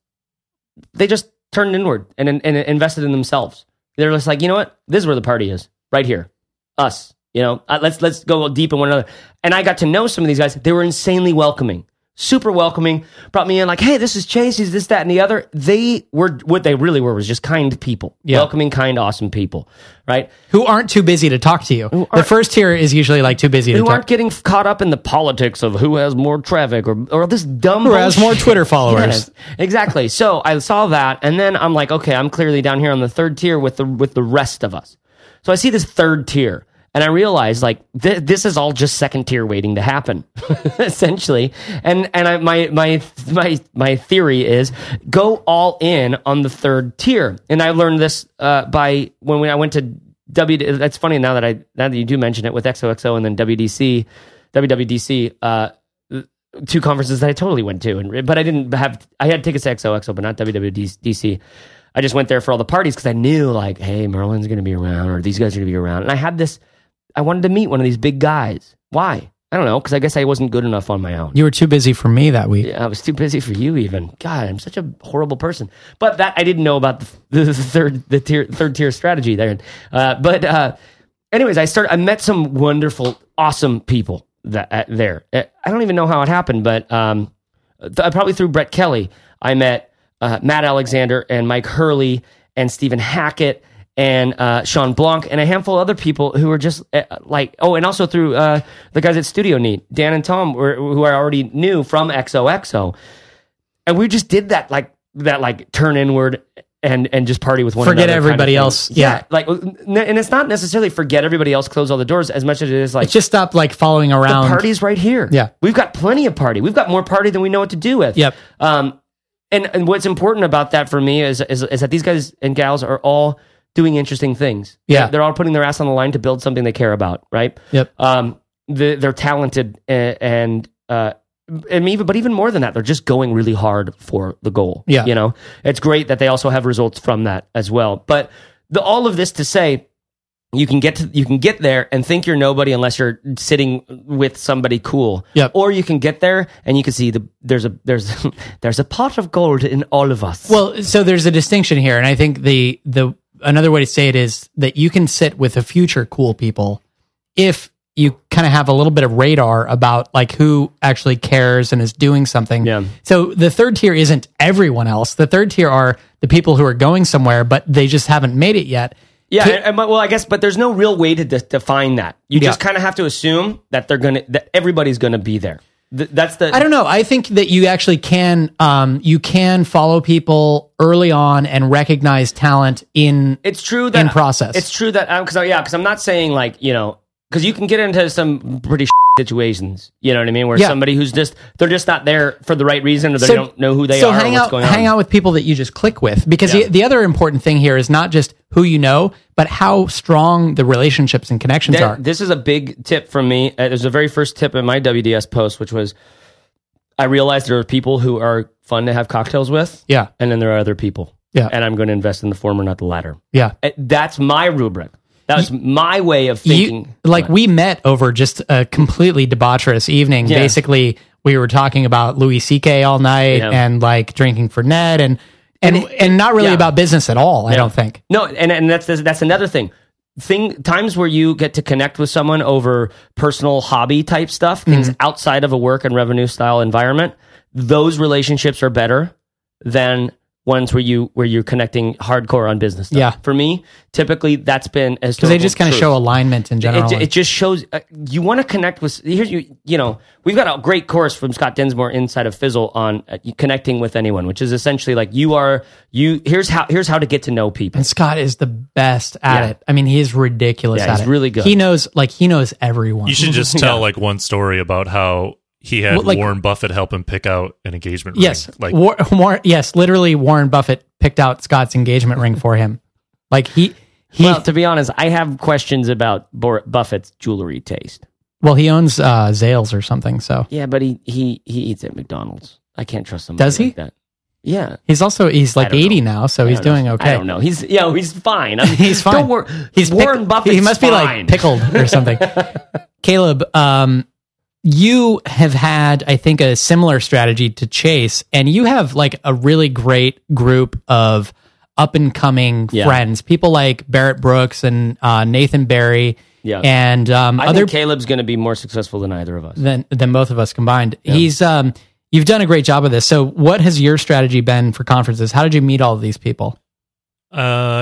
they just turned inward and, and invested in themselves. They're just like, you know what, this is where the party is, right here, us. You know, uh, let's let's go deep in one another. And I got to know some of these guys. They were insanely welcoming, super welcoming. Brought me in like, hey, this is Chase. He's this, that, and the other. They were what they really were was just kind people, Yeah. welcoming, kind, awesome people, right? who aren't too busy to talk to you. The first tier is usually like too busy Who talk. aren't getting caught up in the politics of who has more traffic or or this dumb Who has more. Twitter <laughs> followers. Yes, exactly. So I saw that, and then I'm like, okay, I'm clearly down here on the third tier with the with the rest of us. So I see this third tier, and I realized like th- this is all just second tier waiting to happen, <laughs> essentially. And and I, my my my my theory is go all in on the third tier, and I learned this uh, by when we, I went to W. That's funny now that I now that you do mention it with XOXO and then WDC, WWDC. Uh, two conferences that I totally went to, and but I didn't have. I had tickets to XOXO, but not WWDC. I just went there for all the parties because I knew like, hey, Merlin's going to be around, or these guys are going to be around, and I had this. I wanted to meet one of these big guys. Why? I don't know because I guess I wasn't good enough on my own. you were too busy for me that week. Yeah, I was too busy for you. Even God, I'm such a horrible person. But that I didn't know about the, <laughs> the third the tier third tier strategy there. Uh, but uh, anyways, I started. I met some wonderful, awesome people that uh, there. I don't even know how it happened, but um, th- probably through Brett Kelly. I met uh, Matt Alexander and Mike Hurley and Stephen Hackett and uh, Shawn Blanc and a handful of other people who were just uh, like oh, and also through uh, the guys at Studio Neat, Dan and Tom, were, who I already knew from XOXO, and we just did that like that like turn inward and and just party with one Forget another kind of everybody else. Yeah. like and it's not necessarily forget everybody else, close all the doors as much as it is like Just stop like following around. the party's right here. Yeah. We've got plenty of party. We've got more party than we know what to do with. Yep. Um, and, and what's important about that for me is, is, is that these guys and gals are all doing interesting things. Yeah. They're, all putting their ass on the line to build something they care about, right? Yep. Um, the, they're talented and, and, uh, and even, but even more than that, they're just going really hard for the goal. Yeah. You know, it's great that they also have results from that as well. But the, all of this to say, you can get to you can get there and think you're nobody unless you're sitting with somebody cool. Yep. Or you can get there and you can see the there's a there's <laughs> there's a pot of gold in all of us. Well, so there's a distinction here, and I think the the another way to say it is that you can sit with the future cool people if you kind of have a little bit of radar about like who actually cares and is doing something. Yeah. So the third tier isn't everyone else. The third tier are the people who are going somewhere, but they just haven't made it yet. yeah, and- well, I guess, but there's no real way to de- define that. You just kind of have to assume that they're gonna that everybody's gonna be there. Th- that's the I don't know. I think that you actually can um, you can follow people early on and recognize talent in it's true that in process. It's true that because yeah, because I'm not saying like you know because you can get into some pretty situations. You know what I mean? Where Yeah. somebody who's just they're just not there for the right reason or they So- don't know who they so are. hang or what's out hang out with people that you just click with because Yeah. the, the other important thing here is not just who you know but how strong the relationships and connections That- are This is a big tip from me. It was the very first tip in my WDS post, which was I realized there are people who are fun to have cocktails with, yeah and then there are other people. Yeah. And I'm going to invest in the former, not the latter. yeah Uh, That's my rubric. That was my way of thinking. you, like we met over just a completely debaucherous evening Yeah. basically we were talking about louis ck all night Yeah. and like drinking Fernet and and And and, not really yeah. about business at all i don't think No, and and that's that's another thing. Thing times where you get to connect with someone over personal hobby type stuff, things Mm-hmm. outside of a work and revenue style environment, those relationships are better than ones where you where you're connecting hardcore on business stuff. Yeah. For me, typically that's been as because they just kind of show alignment in general it, ju- it just shows uh, you want to connect with here's you you know we've got a great course from Scott Dinsmore inside of Fizzle on uh, connecting with anyone which is essentially like you are you here's how here's how to get to know people And Scott is the best at Yeah. it. I mean, he is ridiculous Yeah, at he's it. really good. He knows, like, he knows everyone. You should just <laughs> tell like one story about how he had Well, like- Warren Buffett help him pick out an engagement ring. yes, like War, War, yes, literally, Warren Buffett picked out Scott's engagement ring for him. Like he, he, Well, to be honest, I have questions about Bor- Buffett's jewelry taste. Well, he owns uh, Zales or something, so Yeah, but he he he eats at McDonald's. I can't trust him. Does he? Like that. Yeah. he's also he's like eighty know. now, so he's don't know. doing okay. I don't know. He's yeah, he's fine. I <laughs> mean, He's fine. Don't worry. He's Warren pick- Buffett. He must be like pickled or something. <laughs> Caleb, um, you have had, I think, a similar strategy to Chase, and you have like a really great group of up and coming Yeah. friends, people like Barrett Brooks and uh, Nathan Barry, Yeah. and um, I other think Caleb's going to be more successful than either of us. than than both of us combined. He's um, you've done a great job of this. So, what has your strategy been for conferences? How did you meet all of these people? Uh,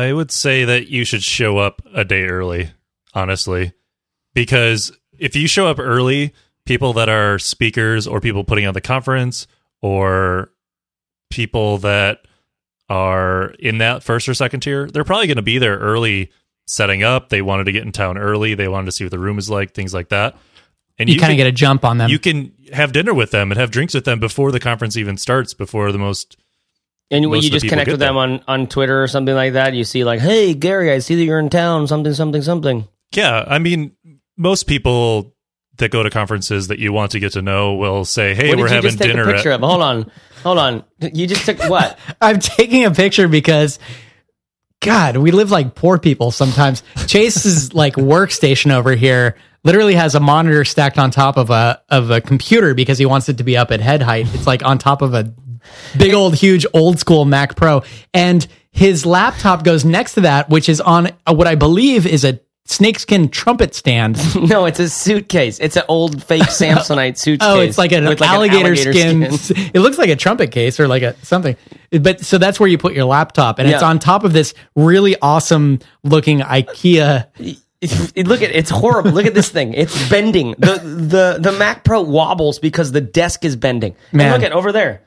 I would say that you should show up a day early, honestly, because if you show up early, people that are speakers or people putting on the conference or people that are in that first or second tier, they're probably going to be there early setting up. They wanted to get in town early. They wanted to see what the room is like, things like that. And You, kind of get a jump on them. you can have dinner with them and have drinks with them before the conference even starts, before the most And when Most you just connect with them there. on, on Twitter or something like that, you see like, hey, Gary, I see that you're in town, something, something, something. Yeah, I mean, most people that go to conferences that you want to get to know will say, "Hey, we're having just take dinner." a picture at, of? Hold on. Hold on. You just took <laughs> what? I'm taking a picture because God, we live like poor people sometimes. Chase's <laughs> like workstation over here literally has a monitor stacked on top of a of a computer because he wants it to be up at head height. It's like on top of a big old huge old school Mac Pro and his laptop goes next to that which is on uh, what I believe is a snakeskin trumpet stand. <laughs> No, it's a suitcase. It's an old fake <laughs> Samsonite suitcase. Oh, it's like an with, alligator, skin. skin. <laughs> It looks like a trumpet case or like a something. But so that's where you put your laptop, and it's on top of this really awesome looking IKEA. It- look at it's horrible. Look at this thing. It's bending. The the the Mac Pro wobbles because the desk is bending. And look at over there.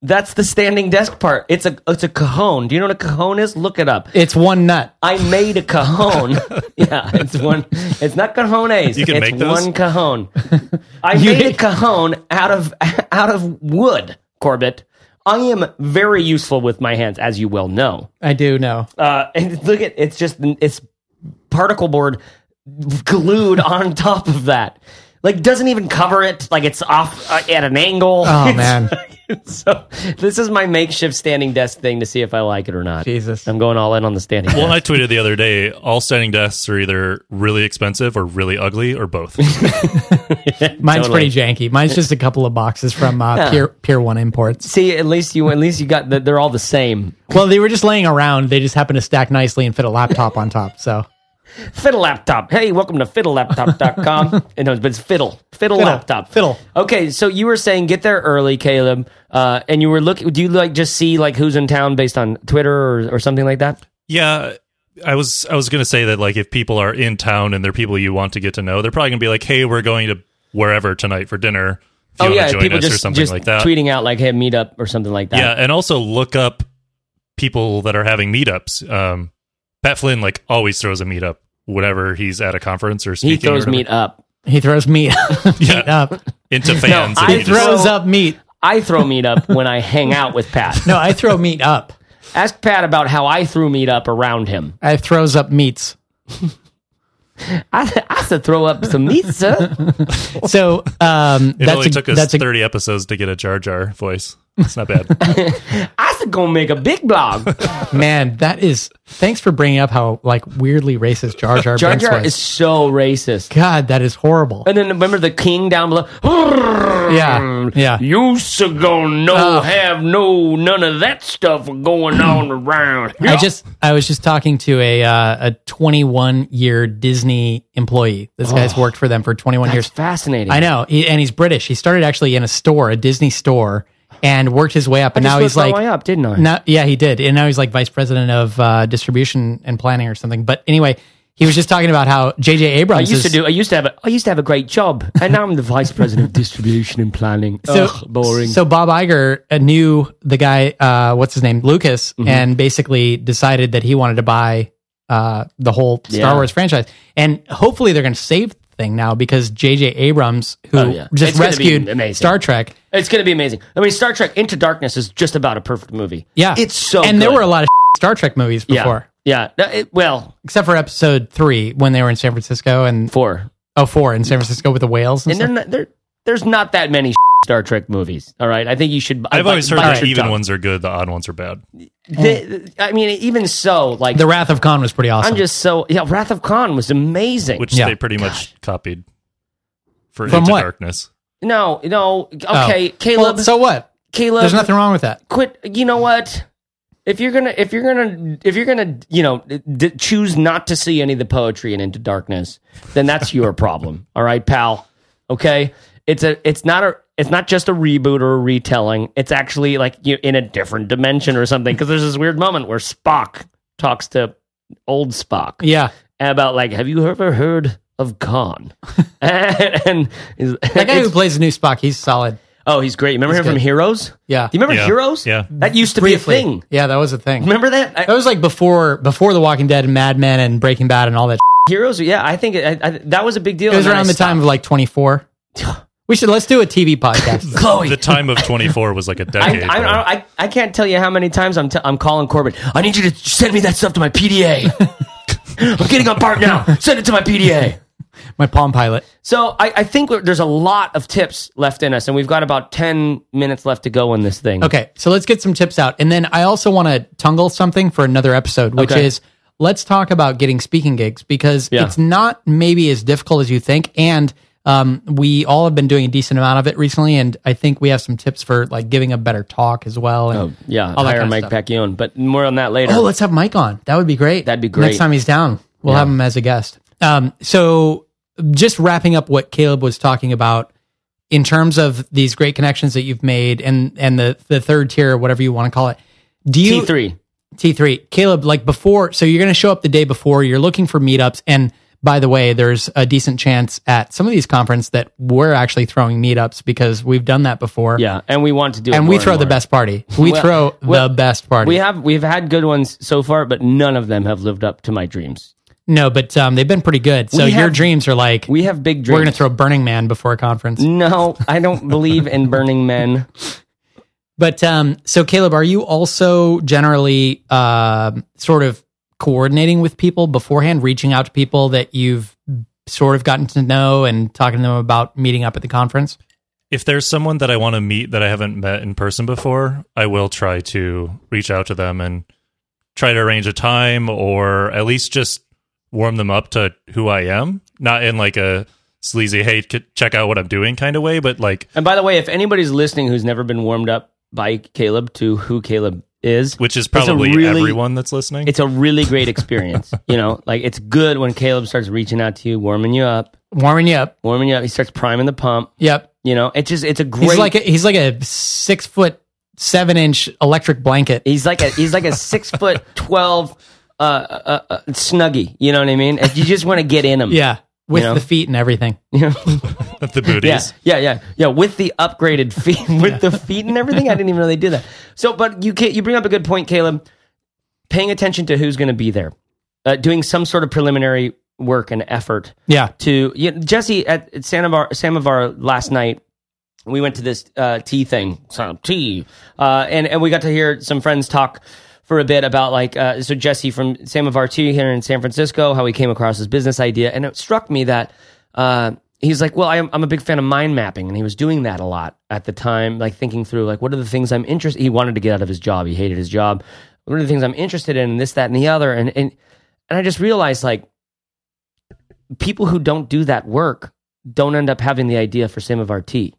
That's the standing desk part. It's a it's a cajon. Do you know what a cajon is? Look it up. It's one nut. I made a cajon. <laughs> yeah, it's one. It's not cajones. You can it's make those? one cajon. <laughs> I You- made a cajon out of <laughs> out of wood, Corbett. I am very useful with my hands, as you well know. I do know. Uh, and look at it's just it's particle board glued on top of that. Like doesn't even cover it. Like it's off uh, at an angle. Oh, <laughs> man. <laughs> so this is my makeshift standing desk thing to see if I like it or not. Jesus. I'm going all in on the standing. well, desk. I tweeted the other day: all standing desks are either really expensive or really ugly, or both. <laughs> Mine's Totally. pretty janky. Mine's just a couple of boxes from uh, Yeah. Pier Pier One Imports. See, at least you at least you got that they're all the same. Well, they were just laying around. They just happened to stack nicely and fit a laptop on top. So Fiddle laptop. Hey, welcome to fiddlelaptop.com. and <laughs> no, but it's fiddle. Fiddle, Fiddle. laptop. Fiddle. Okay, so you were saying get there early, Caleb. Uh, and you were looking do you like just see like who's in town based on Twitter or, or something like that? yeah, I was I was gonna say that like if people are in town and they're people you want to get to know, they're probably gonna be like, "Hey, we're going to wherever tonight for dinner." If you oh yeah, join people us or just something just like that. tweeting out like hey meet up or something like that. Yeah, and also look up people that are having meetups. Um, Pat Flynn like always throws a meetup whenever he's at a conference or speaking. He throws meat up. he throws meat, <laughs> Yeah. meat up. into fans. No, I and He just- throws up meat. I throw meat up when I hang out with Pat. No, I throw meat up. Ask Pat about how I threw meat up around him. I throws up meats. I, I should throw up some meat, sir. So um, it that's only a, took us that's a, thirty episodes to get a Jar Jar voice. It's not bad. <laughs> I should go make a big blog. <laughs> man. That is. Thanks for bringing up how like weirdly racist Jar Jar, Jar Binks Jar was. is so racist. God, that is horrible. And then remember the king down below. Yeah, yeah. <laughs> You so gonna no Oh. have no none of that stuff going on <clears throat> around. I just I was just talking to a uh, a 21 year Disney employee. This guy's worked for them for 21 That's years. fascinating. I know, he, and he's British. He started actually in a store, a Disney store, and worked his way up. And now he's like, way up, didn't I? now, yeah, he did. And now he's like vice president of uh, distribution and planning or something. But anyway, he was just talking about how J.J. Abrams I used to do. I used to have. A, I used to have a great job, and now I'm the vice president of distribution and planning. <laughs> So Ugh, boring. So Bob Iger uh, knew the guy, uh, what's his name, Lucas, Mm-hmm. and basically decided that he wanted to buy uh, the whole Star Yeah. Wars franchise. And hopefully they're going to save the thing now because J.J. Abrams, who Oh, yeah. just It's rescued. Star Trek, it's going to be amazing. I mean, Star Trek Into Darkness is just about a perfect movie. yeah, it's so. And there good. were a lot of Star Trek movies before, Yeah. No, it- well, except for Episode Three when they were in San Francisco and four. Oh, four in San Francisco with the whales and, and they're not, they're, there's not that many Star Trek movies. All right, I think you should. I've bite- always heard that your even tongue. ones are good, the odd ones are bad. The- I mean, even so, like The Wrath of Khan was pretty awesome. I'm just so yeah. Wrath of Khan was amazing. Which Yeah. they pretty much copied for From Into what? Darkness. No, no. Oh. Okay, Caleb. Well, so what? Caleb, There's nothing wrong with that. quit you know what if you're gonna if you're gonna if you're gonna you know d- choose not to see any of the poetry in into darkness then that's your <laughs> problem all right pal okay it's a it's not a it's not just a reboot or a retelling it's actually like you in a different dimension or something because there's this weird moment where spock talks to old spock Yeah. about like have you ever heard of khan <laughs> and, and That guy who plays the new Spock, he's solid. oh he's great remember him from heroes Yeah. do you remember Yeah. heroes Yeah. that used to Briefly. be a thing Yeah, that was a thing. remember that I- That was like before before The Walking Dead and Mad Men and Breaking Bad and all that. Heroes, yeah, I think it, I, I, that was a big deal. It was around I the time of like 24. <sighs> We should let's do a TV podcast. <laughs> Chloe. The time of 24 was like a <laughs> decade. I, bro. I, I can't tell you how many times I'm, t- I'm calling Corbin. I need you to send me that stuff to my PDA. I'm getting on part now. Send it to my PDA. My Palm Pilot. So I, I think there's a lot of tips left in us, and we've got about 10 minutes left to go on this thing. Okay, so let's get some tips out, and then I also want to tungle something for another episode, which Okay. is let's talk about getting speaking gigs because Yeah. it's not maybe as difficult as you think, and um, we all have been doing a decent amount of it recently, and I think we have some tips for like giving a better talk as well. And Oh, yeah, all hire Mike. Pacquion, but more on that later. Oh, let's have Mike on. That would be great. That'd be great. Next time he's down, we'll have him as a guest. Um, so just wrapping up what Caleb was talking about in terms of these great connections that you've made and and the the third tier, whatever you want to call it. Do you T3. T three, Caleb? Like before, so you're going to show up the day before. You're looking for meetups, and by the way, there's a decent chance at some of these conferences that we're actually throwing meetups because we've done that before. Yeah, and we want to do it and we throw the more. best party. We Well- throw well, the best party. We have we've had good ones so far, but none of them have lived up to my dreams. No, but um, they've been pretty good. So We your have- dreams are like We have big dreams. we're going to throw Burning Man before a conference. No, I don't believe in burning men. <laughs> But um, so Caleb, are you also generally um sort of coordinating with people beforehand, reaching out to people that you've sort of gotten to know and talking to them about meeting up at the conference? if there's someone that I want to meet that I haven't met in person before, I will try to reach out to them and try to arrange a time or at least just warm them up to who I am. Not in like a sleazy, hey, check out what I'm doing kind of way, but like, And by the way, if anybody's listening who's never been warmed up by Caleb to who Caleb is, which is probably really- everyone that's listening. it's a really great experience. <laughs> you know, like it's good when Caleb starts reaching out to you, warming you up, Warming you up. warming you up. He starts priming the pump. Yep. You know, it's just it's a great. He's like a, he's like a six foot seven inch electric blanket. he's like a he's like a six foot twelve uh, uh, uh, snuggie. You know what I mean? You just want to get in them. <laughs> Yeah, with know? the feet and everything. <laughs> You know? the booties. Yeah, yeah, yeah, yeah. With the upgraded feet, <laughs> with the feet and everything, I didn't even know they did that. So, but you can, you bring up a good point, Caleb. Paying attention to who's going to be there, uh, doing some sort of preliminary work and effort Yeah. to you know, Jesse at, at Samovar, Samovar last night. We went to this uh, tea thing, so tea, uh, and and we got to hear some friends talk for a bit about like uh, so Jesse from Samovar Tea here in San Francisco, how he came across his business idea, and it struck me that uh, he's like, well, I'm I'm a big fan of mind mapping, and he was doing that a lot at the time, like thinking through like what are the things I'm interested. He wanted to get out of his job, he hated his job. What are the things I'm interested in, and this, that, and the other, and and and I just realized like people who don't do that work don't end up having the idea for our tea.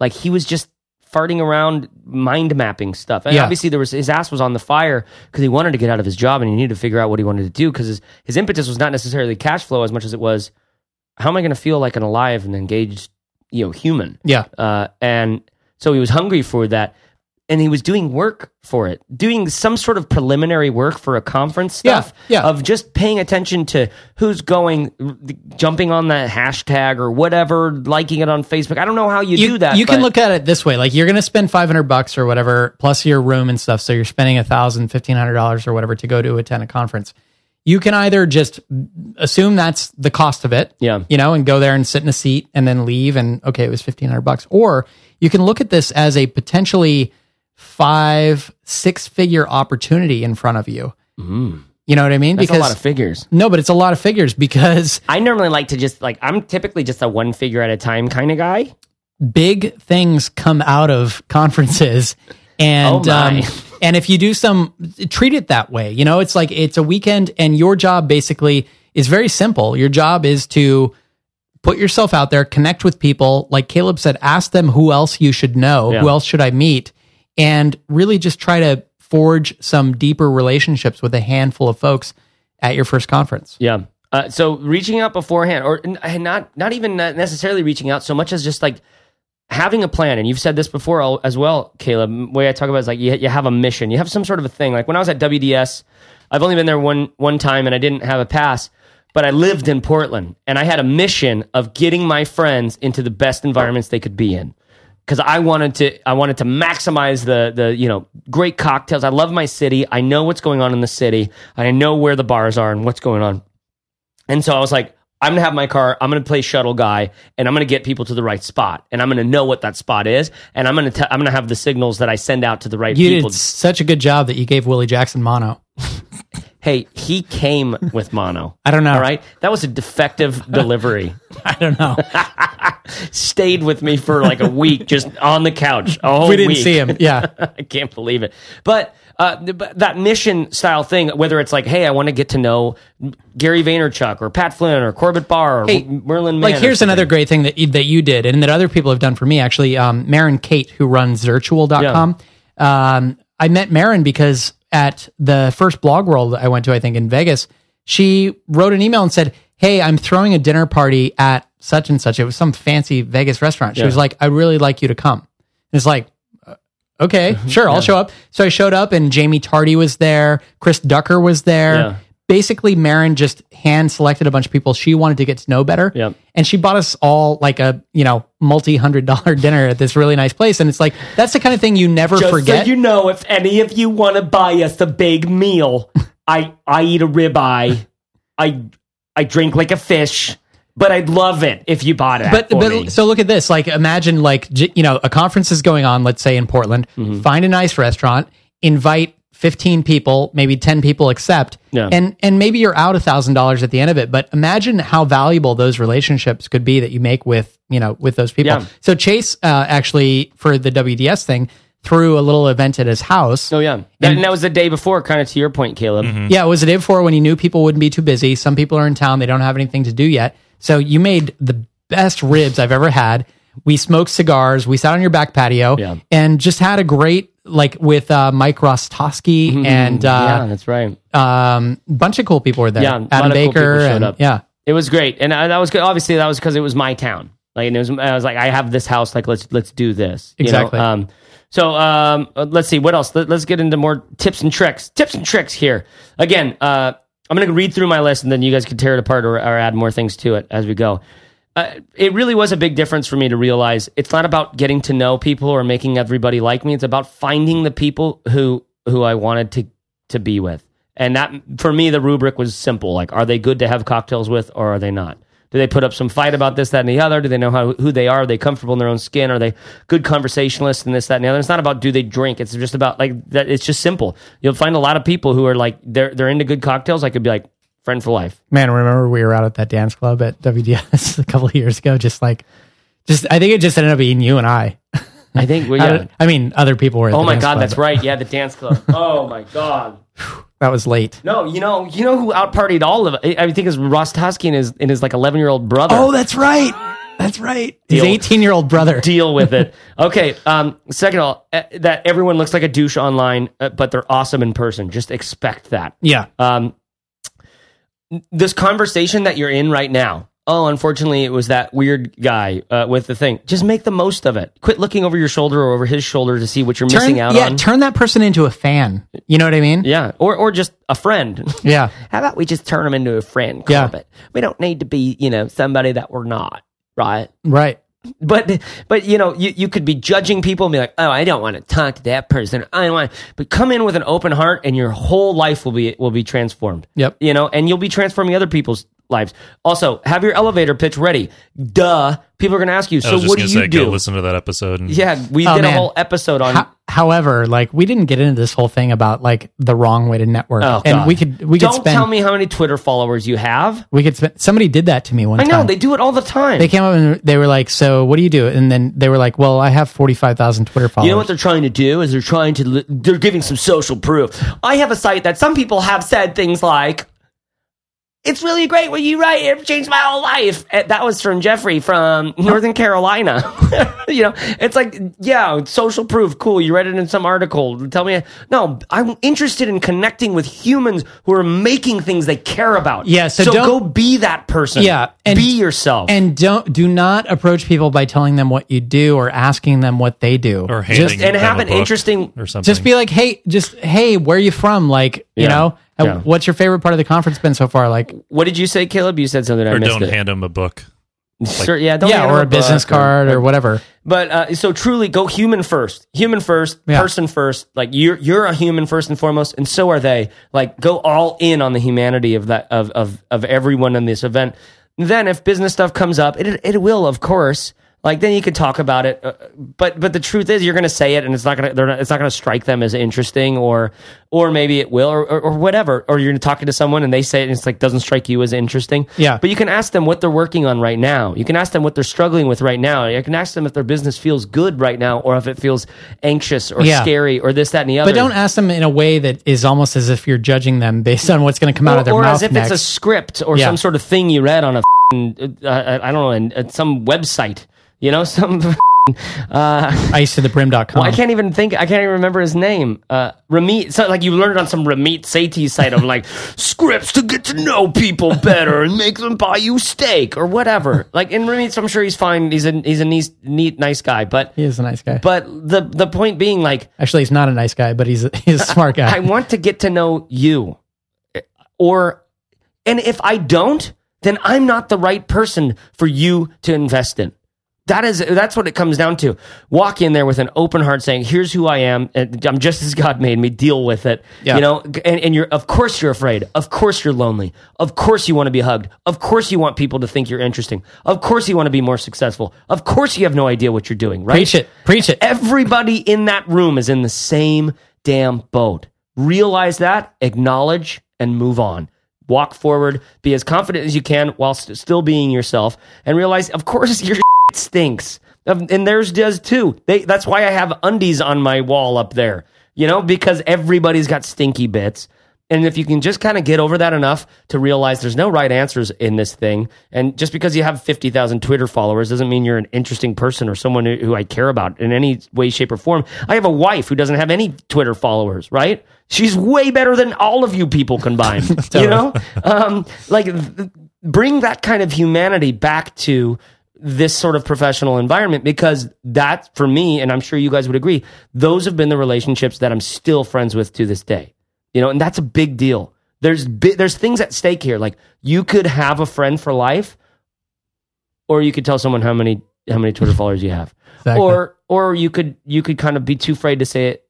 Like he was just farting around mind mapping stuff. And Yeah. obviously there was his ass was on the fire because he wanted to get out of his job and he needed to figure out what he wanted to do because his, his impetus was not necessarily cash flow as much as it was how am I going to feel like an alive and engaged, you know, human. Yeah. Uh, and so he was hungry for that. And he was doing work for it, doing some sort of preliminary work for a conference stuff yeah. of just paying attention to who's going, jumping on that hashtag or whatever, liking it on Facebook. I don't know how you, you, do that. You can look at it this way: like you're going to spend 500 bucks or whatever plus your room and stuff. So you're spending a thousand, fifteen hundred dollars or whatever to go to attend a conference. You can either just assume that's the cost of it, Yeah. you know, and go there and sit in a seat and then leave, and okay, it was 1500 bucks. Or you can look at this as a potentially five, six figure opportunity in front of you. You know what I mean? That's a lot of figures. no, but it's a lot of figures because <laughs> I normally like to just like I'm typically just a one figure at a time kind of guy. big things come out of conferences and Oh um, and if you do some treat it that way you know it's like it's a weekend and your job basically is very simple your job is to put yourself out there connect with people like caleb said ask them who else you should know Yeah. who else should i meet and really just try to forge some deeper relationships with a handful of folks at your first conference Yeah. Uh, so reaching out beforehand, or n- not not even necessarily reaching out so much as just like having a plan. And you've said this before as well, Caleb. The way I talk about it is like you, you have a mission, you have some sort of a thing. Like when I was at WDS, I've only been there one one time, and I didn't have a pass. But I lived in Portland, and I had a mission of getting my friends into the best environments they could be in because I wanted to I wanted to maximize the the you know great cocktails. I love my city. I know what's going on in the city. I know where the bars are and what's going on. And so I was like, I'm gonna have my car. I'm gonna play shuttle guy, and I'm gonna get people to the right spot, and I'm gonna know what that spot is, and I'm gonna i I'm gonna have the signals that I send out to the right you people. did such a good job that you gave willie jackson mono <laughs> Hey, he came with mono. I don't know. All right, that was a defective <laughs> delivery. i don't know Stayed with me for like a week, just on the couch. Oh, we didn't see him <laughs> yeah I can't believe it. But uh, but that mission style thing, whether it's like, hey, I want to get to know Gary Vaynerchuk or Pat Flynn or Corbett Barr or Hey, Merlin Mann. like here's another great thing that you, that you did and that other people have done for me actually um Maren Kate who runs Zirtual.com um I met Maren because at the first blog world I went to I think in Vegas she wrote an email and said hey I'm throwing a dinner party at such and such. It was some fancy Vegas restaurant. She was like I'd really like you to come. And it's like okay <laughs> sure I'll show up. So I showed up and Jaime Tardy was there. Chris Ducker was there. Yeah. Basically Maren just hand selected a bunch of people she wanted to get to know better Yep. and she bought us all like a you know multi hundred dollar <laughs> dinner at this really nice place and it's like that's the kind of thing you never Just forget so you know, if any of you want to buy us a big meal, <laughs> I I eat a ribeye. I I drink like a fish, but I'd love it if you bought it. but but me. so look at this like imagine like you know a conference is going on let's say in portland Mm-hmm. find a nice restaurant invite 15 people maybe 10 people accept Yeah. and and maybe you're out a thousand dollars at the end of it but imagine how valuable those relationships could be that you make with you know with those people Yeah. so chase uh, actually for the wds thing threw a little event at his house oh yeah, That- and that was the day before. Kind of to your point, Caleb. Yeah, it was the day before when he knew people wouldn't be too busy. Some people are in town, they don't have anything to do yet. So you made the best ribs I've ever had. We smoked cigars, we sat on your back patio Yeah. and just had a great like with uh, Mike Rostowski and uh, yeah, that's right. um, bunch of cool people were there. Yeah, Adam of cool Baker and up. yeah. It was great, and I, that was good. Obviously, that was because it was my town. Like, and it was, I was like, I have this house. Like, let's let's do this. you know? Exactly. Um, so um, let's see what else. Let, us get into more tips and tricks. Tips and tricks here. Again, uh, I'm going to read through my list, and then you guys can tear it apart or, or add more things to it as we go. Uh, it really was a big difference for me to realize it's not about getting to know people or making everybody like me. It's about finding the people who who I wanted to to be with. And that for me, the rubric was simple: like, are they good to have cocktails with, or are they not? Do they put up some fight about this, that, and the other? Do they know how who they are? Are they comfortable in their own skin? Are they good conversationalists and this, that, and the other? It's not about do they drink. It's just about like that. It's just simple. You'll find a lot of people who are like they're they're into good cocktails. I could be like friend for life. Man, remember we were out at that dance club at WDS <laughs> a couple of years ago, just like just I think it just ended up being you and I. I think. I, <laughs> yeah. don't- I mean, other people were. Oh my god, club, that's right. Yeah, the dance club. <laughs> Oh my god. That was late. No, you know, you know who outpartied all of it. I think is Ross Tusky and his and his like eleven year old brother. Oh, that's right. That's right. His 18 year old brother. deal with it. Okay. Um. Second of all, uh, that everyone looks like a douche online, uh, but they're awesome in person. Just expect that. Yeah. Um. This conversation that you're in right now. Oh, unfortunately, it was that weird guy uh, with the thing. Just make the most of it. Quit looking over your shoulder or over his shoulder to see what you're Turn, missing out yeah, on. Yeah, turn that person into a fan. You know what I mean? yeah, or or just a friend. <laughs> Yeah. How about we just turn him into a friend, Yeah. We don't need to be, you know, somebody that we're not, right? Right. But but you know, you, you could be judging people and be like, oh, I don't want to talk to that person. I don't want. But come in with an open heart, and your whole life will be will be transformed. Yep. You know, and you'll be transforming other people's lives. Also, have your elevator pitch ready. Duh. People are going to ask you. I So was just what do gonna you say, do? go listen to that episode. And Yeah, we Oh, did a whole episode on How, however, like we didn't get into this whole thing about like the wrong way to network, Oh, and God. we could we Don't could spend tell me how many Twitter followers you have. we could spend. Somebody did that to me one I time. know they do it all the time. They came up and they were like, "So what do you do?" And then they were like, "Well, I have forty five thousand Twitter followers." You know what they're trying to do is they're trying to li- they're giving some social proof. I have a site that some people have said things like it's really great what you write. It changed my whole life. And that was from Jeffrey from Northern Carolina. <laughs> you know, it's like, yeah, social proof. Cool. You read it in some article. Tell me. No, I'm interested in connecting with humans who are making things they care about. Yeah, so so don't- go be that person. Yeah, and- be yourself. and don't do not approach people by telling them what you do or asking them what they do. or handing just and have an interesting- or something. just be like, "Hey, just hey, where are you from?" Like, you know, Yeah. what's your favorite part of the conference been so far? Like, what did you say, Caleb? You said something I or missed don't it. hand them a book. <laughs> Sure, yeah, don't hand yeah, them or a business book or- card or whatever. But uh, so truly, go human first, human first, Yeah. person first. Like you're you're a human first and foremost, and so are they. Like go all in on the humanity of that of of of everyone in this event. Then, if business stuff comes up, it it will, of course. Like then you can talk about it, uh, but but the truth is you're going to say it, and it's not going to they're not, it's not going to strike them as interesting, or or maybe it will, or, or, or whatever. Or you're talking to someone and they say it, and it's like doesn't strike you as interesting. Yeah. But you can ask them what they're working on right now. You can ask them what they're struggling with right now. You can ask them if their business feels good right now, or if it feels anxious or Yeah. scary, or this, that, and the other. But don't ask them in a way that is almost as if you're judging them based on what's going to come out of their or mouth Or as if next. it's a script or Yeah. some sort of thing you read on a uh, uh, I don't know, uh, some website. You know, <laughs> some. ice to the brim.com. I can't even think. I can't even remember his name. Uh, Ramit. So like you learned on some Ramit Sethi site of like <laughs> scripts to get to know people better and make them buy you steak or whatever. Like in Ramit, I'm sure he's fine. He's a he's a neat, neat nice guy. But he is a nice guy. but the the point being like Actually, he's not a nice guy, but he's a, <laughs> he's a smart guy. I want to get to know you, or and if I don't, then I'm not the right person for you to invest in. That is that's what it comes down to. Walk in there with an open heart, saying, "Here's who I am. And I'm just as God made me. Deal with it." Yeah. You know, and, and you're of course you're afraid. Of course you're lonely. Of course you want to be hugged. Of course you want people to think you're interesting. Of course you want to be more successful. Of course you have no idea what you're doing. Right? Preach it. Preach it. Everybody in that room is in the same damn boat. Realize that, acknowledge, and move on. Walk forward, be as confident as you can while st- still being yourself, and realize, of course, <laughs> your stinks. And theirs does too. They, that's why I have undies on my wall up there, you know, because everybody's got stinky bits. And if you can just kind of get over that enough to realize there's no right answers in this thing, and just because you have 50,000 Twitter followers doesn't mean you're an interesting person or someone who, who I care about in any way, shape, or form. I have a wife who doesn't have any Twitter followers, right? She's way better than all of you people combined. <laughs> you know? Um, like, th- bring that kind of humanity back to this sort of professional environment because that, for me, and I'm sure you guys would agree, those have been the relationships that I'm still friends with to this day. You know and that's a big deal. There's bi- there's things at stake here. Like you could have a friend for life or you could tell someone how many how many twitter <laughs> followers you have. Exactly. or or you could you could kind of be too afraid to say it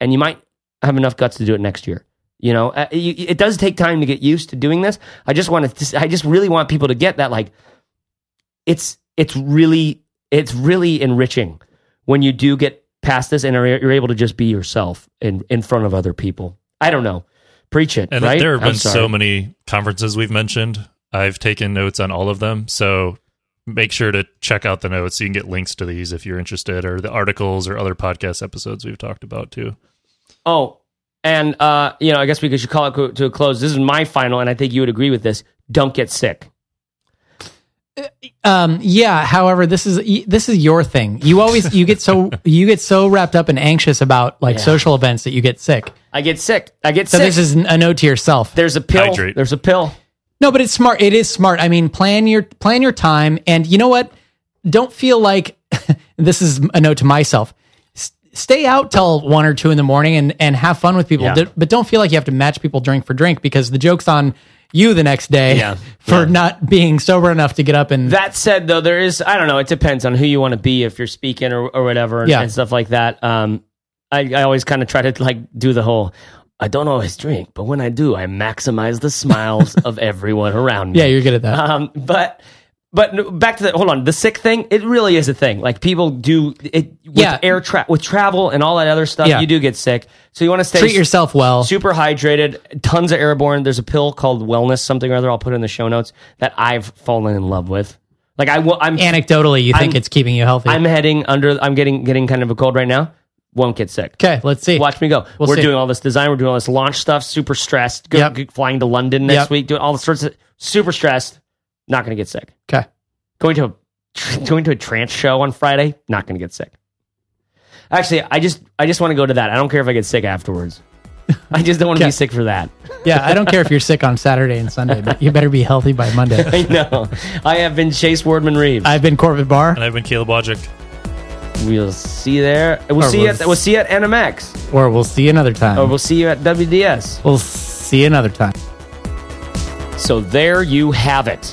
and you might have enough guts to do it next year. You know Uh, you, it does take time to get used to doing this. I just want to i just really want people to get that like it's it's really it's really enriching when you do get past this and are, you're able to just be yourself in in front of other people i don't know preach it And right there have been so many conferences we've mentioned. I've taken notes on all of them. So make sure to check out the notes. You can get links to these if you're interested, or the articles or other podcast episodes we've talked about too. Oh, and uh, you know, I guess we should call it to a close. This is my final, and I think you would agree with this. Don't get sick. Um, yeah. However, this is this is your thing. You always you get so <laughs> you get so wrapped up and anxious about like Yeah. social events that you get sick. I get sick. I get sick So sick. this is a note to yourself. There's a pill. Hydrate. There's a pill. No, but it's smart. It is smart. I mean, plan your plan your time, and you know what? Don't feel like <laughs> this is a note to myself. S- Stay out till one or two in the morning and and have fun with people, Yeah. D- but don't feel like you have to match people drink for drink because the joke's on you the next day Yeah. <laughs> for not being sober enough to get up and That said, though, there is I don't know. It depends on who you want to be if you're speaking or, or whatever and, Yeah. and stuff like that. Um, I, I always kind of try to like do the whole. I don't always drink, but when I do, I maximize the smiles <laughs> of everyone around me. yeah, you're good at that. Um, but But back to the hold on the sick thing. It really is a thing. Like people do it with Yeah. air tra- with travel and all that other stuff. Yeah. You do get sick, so you want to stay Treat yourself well. super hydrated. Tons of airborne. There's a pill called Wellness something or other. I'll put it in the show notes that I've fallen in love with. Like I, will- I'm Anecdotally, you think I'm- it's keeping you healthy. I'm heading under. I'm getting getting kind of a cold right now. Won't get sick. okay, let's see. Watch me go. We'll we're see. doing all this design. We're doing all this launch stuff. Super stressed. Go, Yep. flying to London next Yep. week. Doing all the sorts of super stressed. Not going to get sick. Okay. Going to a <laughs> going to a trance show on Friday. Not going to get sick. Actually, I just I just want to go to that. I don't care if I get sick afterwards. I just don't want to Okay. be sick for that. <laughs> Yeah, I don't care if you're sick on Saturday and Sunday, but you better be healthy by Monday. <laughs> I know. I have been Chase Wardman Reeves. I've been Corbett Barr. And I've been Caleb Wojcik. we'll see you there. We'll Or see we'll at we'll see you at NMX. Or we'll see you another time. Or we'll see you at WDS. we'll see you another time. So there you have it.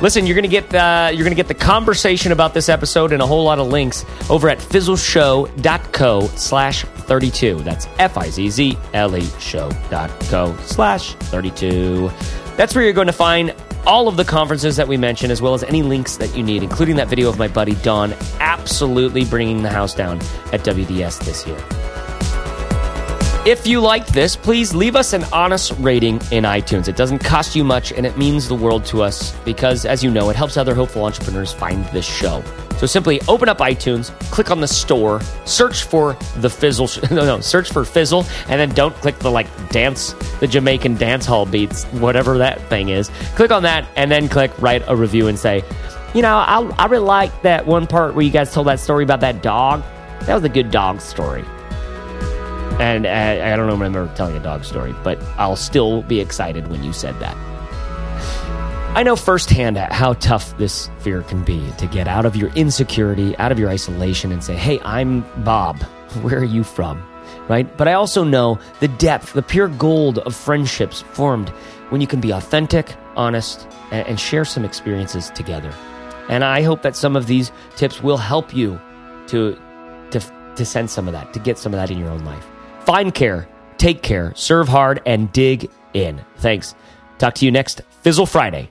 Listen, you're gonna get uh, you're gonna get the conversation about this episode and a whole lot of links over at fizzleshow.co slash 32. That's F-I-Z-Z-L-E show.co slash 32. That's where you're going to find all of the conferences that we mentioned, as well as any links that you need, including that video of my buddy Don absolutely bringing the house down at WDS this year. If you liked this, please leave us an honest rating in iTunes. It doesn't cost you much and it means the world to us because, as you know, it helps other hopeful entrepreneurs find this show. So simply open up iTunes, click on the store, search for the Fizzle. Sh- <laughs> no, no, search for Fizzle, and then don't click the like dance, the Jamaican dance hall beats, whatever that thing is. Click on that and then click write a review and say, you know, I, I really like that one part where you guys told that story about that dog. That was a good dog story. And uh, I, I don't remember telling a dog story, but I'll still be excited when you said that. I know firsthand how tough this fear can be to get out of your insecurity, out of your isolation, and say, Hey, I'm Bob. <laughs> Where are you from? Right? But I also know the depth, the pure gold of friendships formed when you can be authentic, honest, and, and share some experiences together. And I hope that some of these tips will help you to, to, to sense some of that, to get some of that in your own life. Find care, take care, serve hard, and dig in. Thanks. Talk to you next Fizzle Friday.